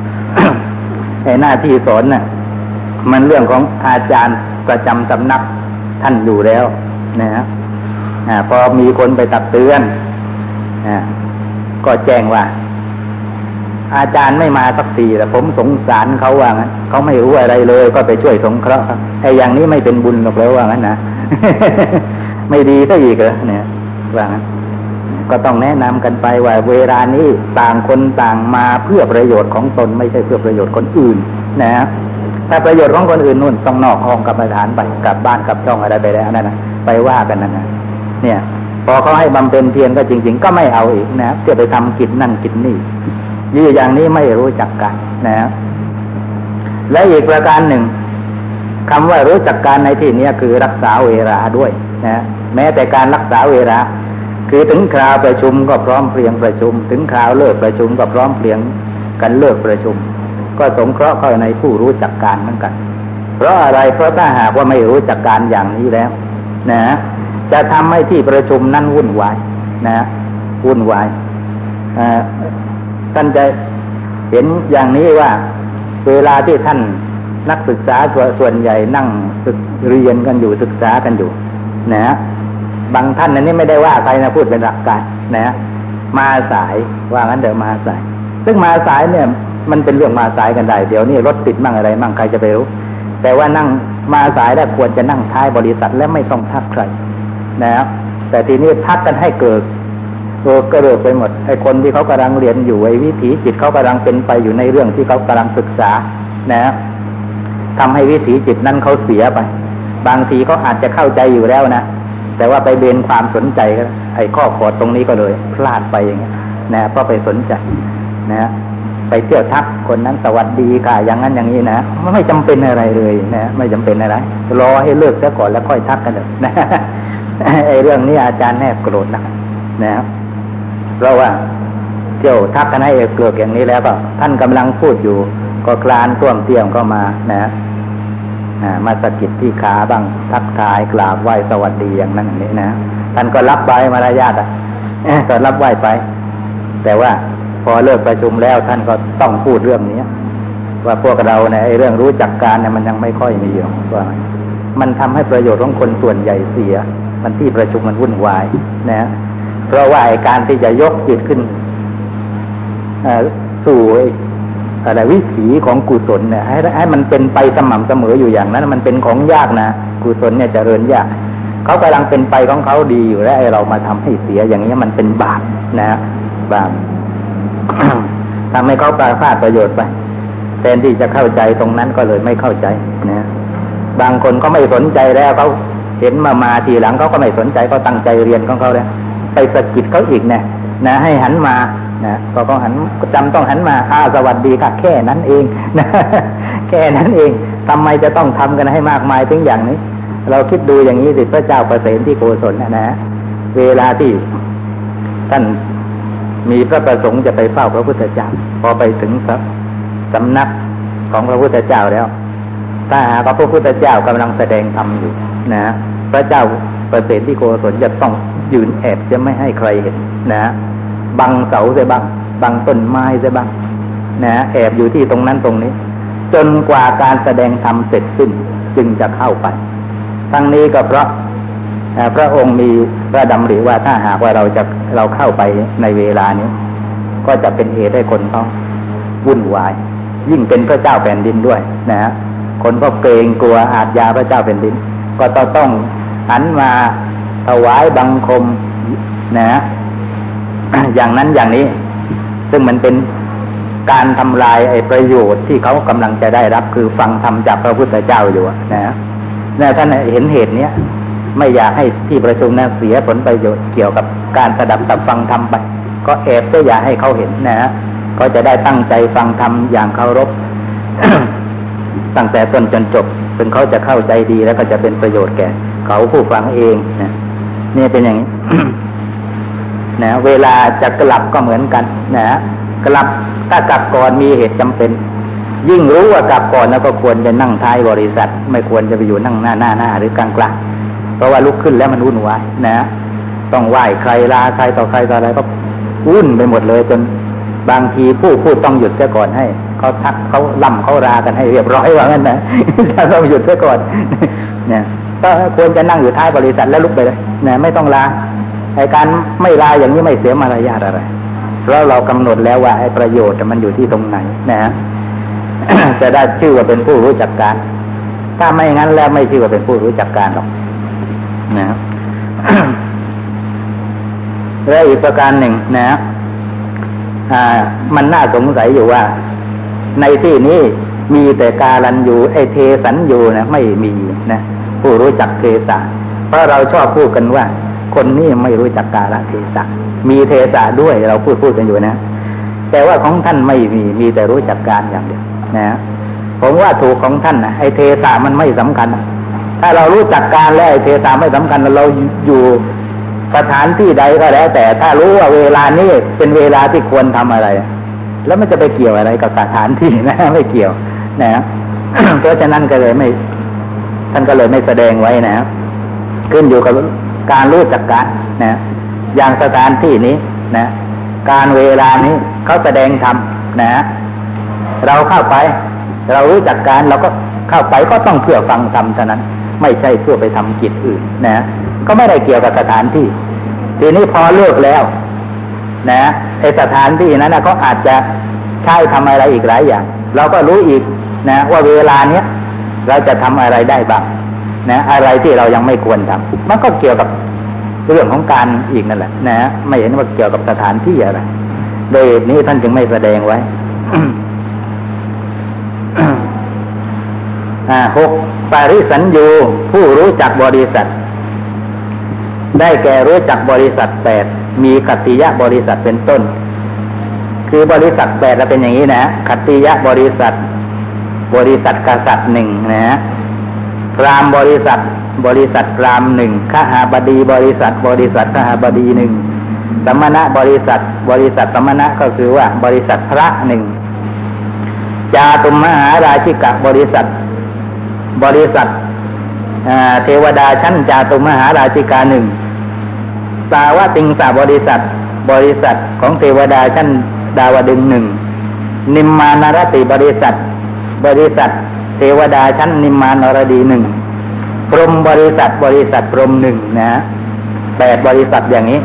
ไอ้หน้าที่สอนน่ะ มันเรื่องของอาจารย์ประจำสำนักท่านอยู่แล้ว นะฮะพอมีคนไปตักเตือนก็แจ้งว่า อาจารย์ไม่มาสักทีแต่ผมสงสารเขาว่างั้นเขาไม่รู้อะไรเลย ก็ไปช่วยสงเคราะห์ไอ้อย่างนี้ไม่เป็นบุญหรอกแล้วว่างั้นนะไม่ดีซะอีกเหรอเนี่ยว่างั้นก็ต้องแนะนำกันไปว่าเวลานี้ต่างคนต่างมาเพื่อประโยชน์ของตนไม่ใช่เพื่อประโยชน์คนอื่น นะถ้าประโยชน์ของคนอื่นนู่นต้องนอกห้องกับประธานไปกลับบ้านกลับช่องอะไรไปแล้วนั่นนะไปว่ากันนั่นนะเนี่ย พอเขาให้บำเพ็ญเพียรก็จริง ๆ ก็ไม่เอาอีกนะเพื่อไปทำกิจนั่นกิจนี่ ยี่อย่างนี้ไม่รู้จักกันนะ และอีกประการหนึ่งคำว่ารู้จักการในที่นี้คือรักษาเวลาด้วยนะแม้แต่การรักษาเวลา คือถึงคราวประชุมก็พร้อมเพรียงประชุม ถึงคราวเลิกประชุมก็พร้อมเพรียงกันเลิกประชุม ก็สงเคราะห์เข้าในผู้รู้จักการเหมือนกัน เพราะอะไรเพราะถ้าหากว่าไม่รู้จักการอย่างนี้แล้วนะจะทำให้ที่ประชุมนั้นวุ่นวายนะวุ่นวาย ท่านจะเห็นอย่างนี้ว่า เวลาที่ท่านนักศึกษาส่วนใหญ่นั่งศึกเรียนกันอยู่ศึกษากันอยู่ นะฮะบางท่านอันนี้ไม่ได้ว่าใครนะพูดเป็นหลักการนะมาสายว่างั้นเดี๋ยวมาสาย ซึ่งมาสายเนี่ย มันเป็นเรื่องมาสายกันได้ เดี๋ยวนี้รถติดมั่งอะไรมั่งใครจะไปรู้ แต่ว่านั่งมาสายแล้วควรจะนั่งท้ายบริษัทและไม่ต้องทักใคร นะแต่ทีนี้ทักกันให้เกิด โลกก็เลิกไปหมดไอ้คนที่เขากำลังเรียนอยู่ไอ้วิถีจิตเขากำลังเป็นไปอยู่ในเรื่องที่เขากำลังศึกษา นะทำให้วิถีจิตนั้นเขาเสียไป บางทีเขาอาจจะเข้าใจอยู่แล้วนะแต่ว่าไปเบนความสนใจก็ไอ้ข้อขอดตรงนี้ก็เลย พลาดไปอย่างเงี้ยนะเพราะไปสนใจ นะไปเที่ยวทักคนนั้นสวัสดีค่ะอย่างนั้นอย่างนี้นะไม่จำเป็นอะไรเลยนะไม่จำเป็นอะไรรอให้เลิกซะก่อนแล้วค่อยทักกันเถอะนะไอ้เรื่องนี้อาจารย์แนบโกรธนะนะ เพราะว่าเที่ยวทักกันให้เกลือกอย่างนี้แล้วก็ท่านกำลังพูดอยู่ ก็คลานท่วมเตียมก็มานะมาสะกิดที่ขาบ้างทักทายกราบไหว้สวัสดีอย่างนั้นอย่างนี้นะท่านก็รับใบมารยาทอะก็รับไหว้ไป แต่ว่าพอเลิกประชุมแล้วท่านก็ต้องพูดเรื่องนี้ว่าพวกเราเนี่ยไอ้เรื่องรู้จักการเนี่ยมันยังไม่ค่อยมีอยู่ว่ามันทำให้ประโยชน์ของคนส่วนใหญ่เสีย มันที่ประชุมมันวุ่นวายนะ เพราะว่าการที่จะยกจิตขึ้นสู่อะไรวิถีของกุศลเนี่ยให้ให้มันเป็นไปสม่ำเสมออยู่อย่างนั้น มันเป็นของยากนะกุศลเนี่ยจเจริญยากเขากำลังเป็นไปของเขาดีอยู่แล้วไอ้เรามาทำให้เสียอย่างนี้มันเป็นบาปนะบาปทำให้เขาปราพลาดประโยชน์ไปแทนที่จะเข้าใจตรงนั้นก็เลยไม่เข้าใจนะบางคนก็ไม่สนใจแล้วเขาเห็นมามาทีหลังเขาก็ไม่สนใจเขาตั้งใจเรียนของเขาแล้ว ไปสะกิดเขาอีกเนี่ยนะให้หันมานะพอเขาหันจำต้องหันมาอ้าสวัสดีค่ะแค่นั้นเองนะแค่นั้นเองทำไมจะต้องทำกันให้มากมายถึงอย่างนี้ เราคิดดูอย่างนี้สิพระเจ้าประเสริฐที่โกศลนะนะ เวลาที่ท่านมีพระประสงค์จะไปเฝ้าพระพุทธเจ้า พอไปถึงสำนักของพระพุทธเจ้าแล้วถ้าหากพระพุทธเจ้ากำลังแสดงธรรมอยู่นะ พระเจ้า ประเสริฐที่โกศลจะต้องยืนแอบจะไม่ให้ใครเห็นนะฮะบังเสาเสียบ้างบังต้นไม้เสียบ้างนะแอบอยู่ที่ตรงนั้นตรงนี้ จนกว่าการแสดงธรรมเสร็จสิ้นจึงจะเข้าไป ทั้งนี้ก็เพราะพระองค์มีพระดำริว่าถ้าหากว่าเราจะเราเข้าไปในเวลานี้ ก็จะเป็นเหตุให้คนต้องวุ่นวาย ยิ่งเป็นพระเจ้าแผ่นดินด้วยนะฮะคนก็เกรงกลัวอาจยาพระเจ้าแผ่นดิน ก็ต้อง หันมาถวายบังคมนะ อย่างนั้นอย่างนี้ ซึ่งมันเป็นการทำลายไอ้ประโยชน์ที่เขากำลังจะได้รับ คือฟังธรรมจากพระพุทธเจ้าอยู่นะนะท่านเห็นเหตุเนี้ยไม่อยากให้ที่ประชุมนั้นเสียผลประโยชน์เกี่ยวกับการสดับตับฟังธรรมไป ก็แอบก็อยากให้เขาเห็นนะฮะก็จะได้ตั้งใจฟังธรรมอย่างเคารพตั้งแต่ต้นจนจบจนเขาจะเข้าใจดีแล้วก็จะเป็นประโยชน์แก่ เขาผู้ฟังเองนะนี่เป็นอย่างนี้นะเวลาจะกลับก็เหมือนกัน นะกลับถ้ากลับก่อนมีเหตุจำเป็น ยิ่งรู้ว่ากลับก่อนแล้วก็ควรจะนั่งท้ายบริษัท ไม่ควรจะไปอยู่นั่งหน้าหน้าหน้าหรือกลางกลางเพราะว่าลุกขึ้นแล้วมันวุ่นวายนะต้องไหว้ใครลาใครต่อใครต่ออะไรก็วุ่นไปหมดเลยจนบางทีผู้พูดต้องหยุดเสียก่อนให้เขาทักเขาล่ำเขารากันให้เรียบร้อยว่างั้นนะถ้าต้องหยุดเสียก่อนเนี่ย ก็ควรจะนั่งอยู่ท้ายบริษัทแล้วลุกไปเลยนะไม่ต้องลาไอการไม่ลาอย่างนี้ไม่เสียมารยาทอะไรเพราะเรากำหนดแล้วว่าไอประโยชน์มันอยู่ที่ตรงไหนนะฮะจะได้ชื่อว่าเป็นผู้รู้จักการ ถ้าไม่งั้นแล้วไม่ชื่อว่าเป็นผู้รู้จักการหรอกนะและอีกประการหนึ่งนะอ่า มันน่าสงสัยอยู่ว่า ในที่นี้มีแต่การันอยู่ไอเทสันอยู่นะไม่มีนะ ผู้รู้จักเทสะเพราะเราชอบพูดกันว่า คนนี้ไม่รู้จักกาลเทศะมีเทสะด้วยเราพูดพูดกันอยู่นะ แต่ว่าของท่านไม่มีมีแต่รู้จักการอย่างเดียวนะผมว่าถูกของท่านนะไอเทสะมันไม่สำคัญ ถ้าเรารู้จักการแล้วไอเทสะไม่สำคัญเราอยู่สถานที่ใดก็แล้ว แต่ถ้ารู้ว่าเวลานี้เป็นเวลาที่ควรทำอะไร แล้วมันจะไปเกี่ยวอะไรกับสถานที่นะ ไม่เกี่ยวนะเพราะฉะนั้นก็เลยไม่ ท่านก็เลยไม่แสดงไว้นะขึ้นอยู่กับการรู้จักการนะอย่างสถานที่นี้นะการเวลานี้เขาแสดงธรรมนะเราเข้าไป เรารู้จักการเราก็เข้าไปก็ต้องเพื่อฟังธรรมเท่านั้น ไม่ใช่เพื่อไปทำกิจอื่นนะก็ไม่ได้เกี่ยวกับสถานที่ ทีนี้พอเลิกแล้ว นะไอสถานที่นั้นนะก็อาจจะใช้ทำอะไรอีกหลายอย่าง เราก็รู้อีกนะ ว่าเวลาเนี้ย เราจะทำอะไรได้บ้างนะอะไรที่เรายังไม่ควรทำมันก็เกี่ยวกับเรื่องของการอีกนั่นแหละนะไม่เห็นว่าเกี่ยวกับสถานที่อะไรโดยนี้ท่านจึงไม่แสดงไว้หกปาริสัญญูผู้รู้จักบริษัท ได้แก่รู้จักบริษัทแปดมีขัตติยะบริษัทเป็นต้น คือบริษัทแปดแล้วเป็นอย่างนี้นะขัตติยะบริษัท บริษัทกษัตริย์หนึ่งนะพรามบริษัทบริษัทพรามหนึ่งข้าหาบดีบริษัท บริษัทข้าหาบดีหนึ่งสมณะบริษัท บริษัทสมณะก็คือว่า บริษัทพระหนึ่งจาตุมมหาราชิกะบริษัท บริษัทเทวดาชั้นจาตุมมหาราชิกาหนึ่งสาวะติงสาบริษัท บริษัทของเทวดาชั้นดาวดึงหนึ่งนิมมานารติบริษัท บริษัท เทวดาชั้นนิมมานรดีหนึ่งพรมบริษัทบริษัทพรมหนึ่งนะแปดบริษัทอย่างนี้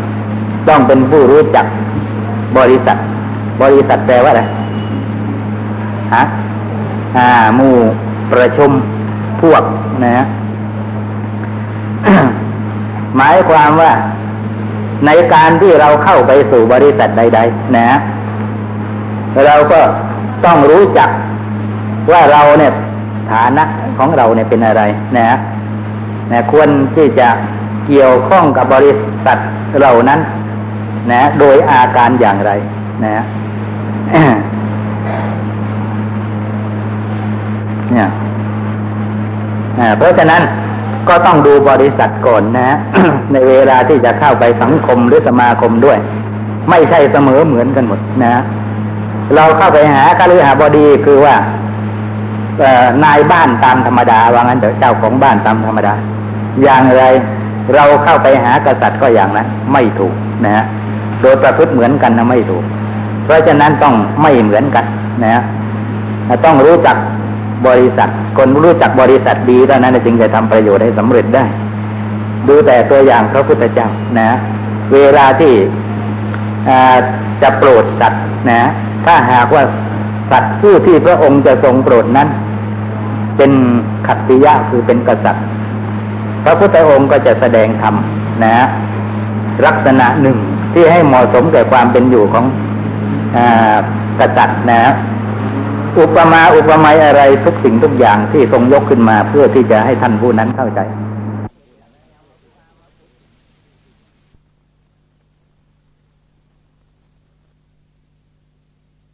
ต้องเป็นผู้รู้จักบริษัท บริษัทแปลว่าอะไรฮะอ่ามู่ประชุมพวกนะหมายความว่าในการที่เราเข้าไปสู่บริษัทใด ๆ นะ เราก็ต้องรู้จัก ว่าเราเนี่ยฐานะของเราเนี่ยเป็นอะไรนะนะควรที่จะเกี่ยวข้องกับบริษัทเหล่านั้น นะ โดยอาการอย่างไร นะเนี่ยเพราะฉะนั้นก็ต้องดูบริษัทก่อนนะในเวลาที่จะเข้าไปสังคมหรือสมาคมด้วย ไม่ใช่เสมอเหมือนกันหมดนะ เราเข้าไปหาคฤหาบดีคือว่า นายบ้านตามธรรมดาว่างั้นเดี๋ยวเจ้าของบ้านตามธรรมดา อย่างไรเราเข้าไปหากษัตริย์ก็อย่างนั้นไม่ถูกนะฮะโดยประพฤติเหมือนกันนะไม่ถูก เพราะฉะนั้นต้องไม่เหมือนกันนะฮะต้องรู้จักบริษัท คนรู้จักบริษัทดีเท่านั้นจึงจะทำประโยชน์ให้สำเร็จได้ ดูแต่ตัวอย่างพระพุทธเจ้านะ เวลาที่จะโปรดสัตว์นะ ถ้าหากว่าสัตว์ผู้ที่พระองค์จะทรงโปรดนั้น เป็นขัตติยะคือเป็นกษัตริย์ พระพุทธองค์ก็จะแสดงธรรมนะ ลักษณะหนึ่งที่ให้เหมาะสมแก่ความเป็นอยู่ของอกษัตริย์นะ อุปมาอุปไมยอะไรทุกสิ่งทุกอย่างที่ทรงยกขึ้นมาเพื่อที่จะให้ท่านผู้นั้นเข้าใจ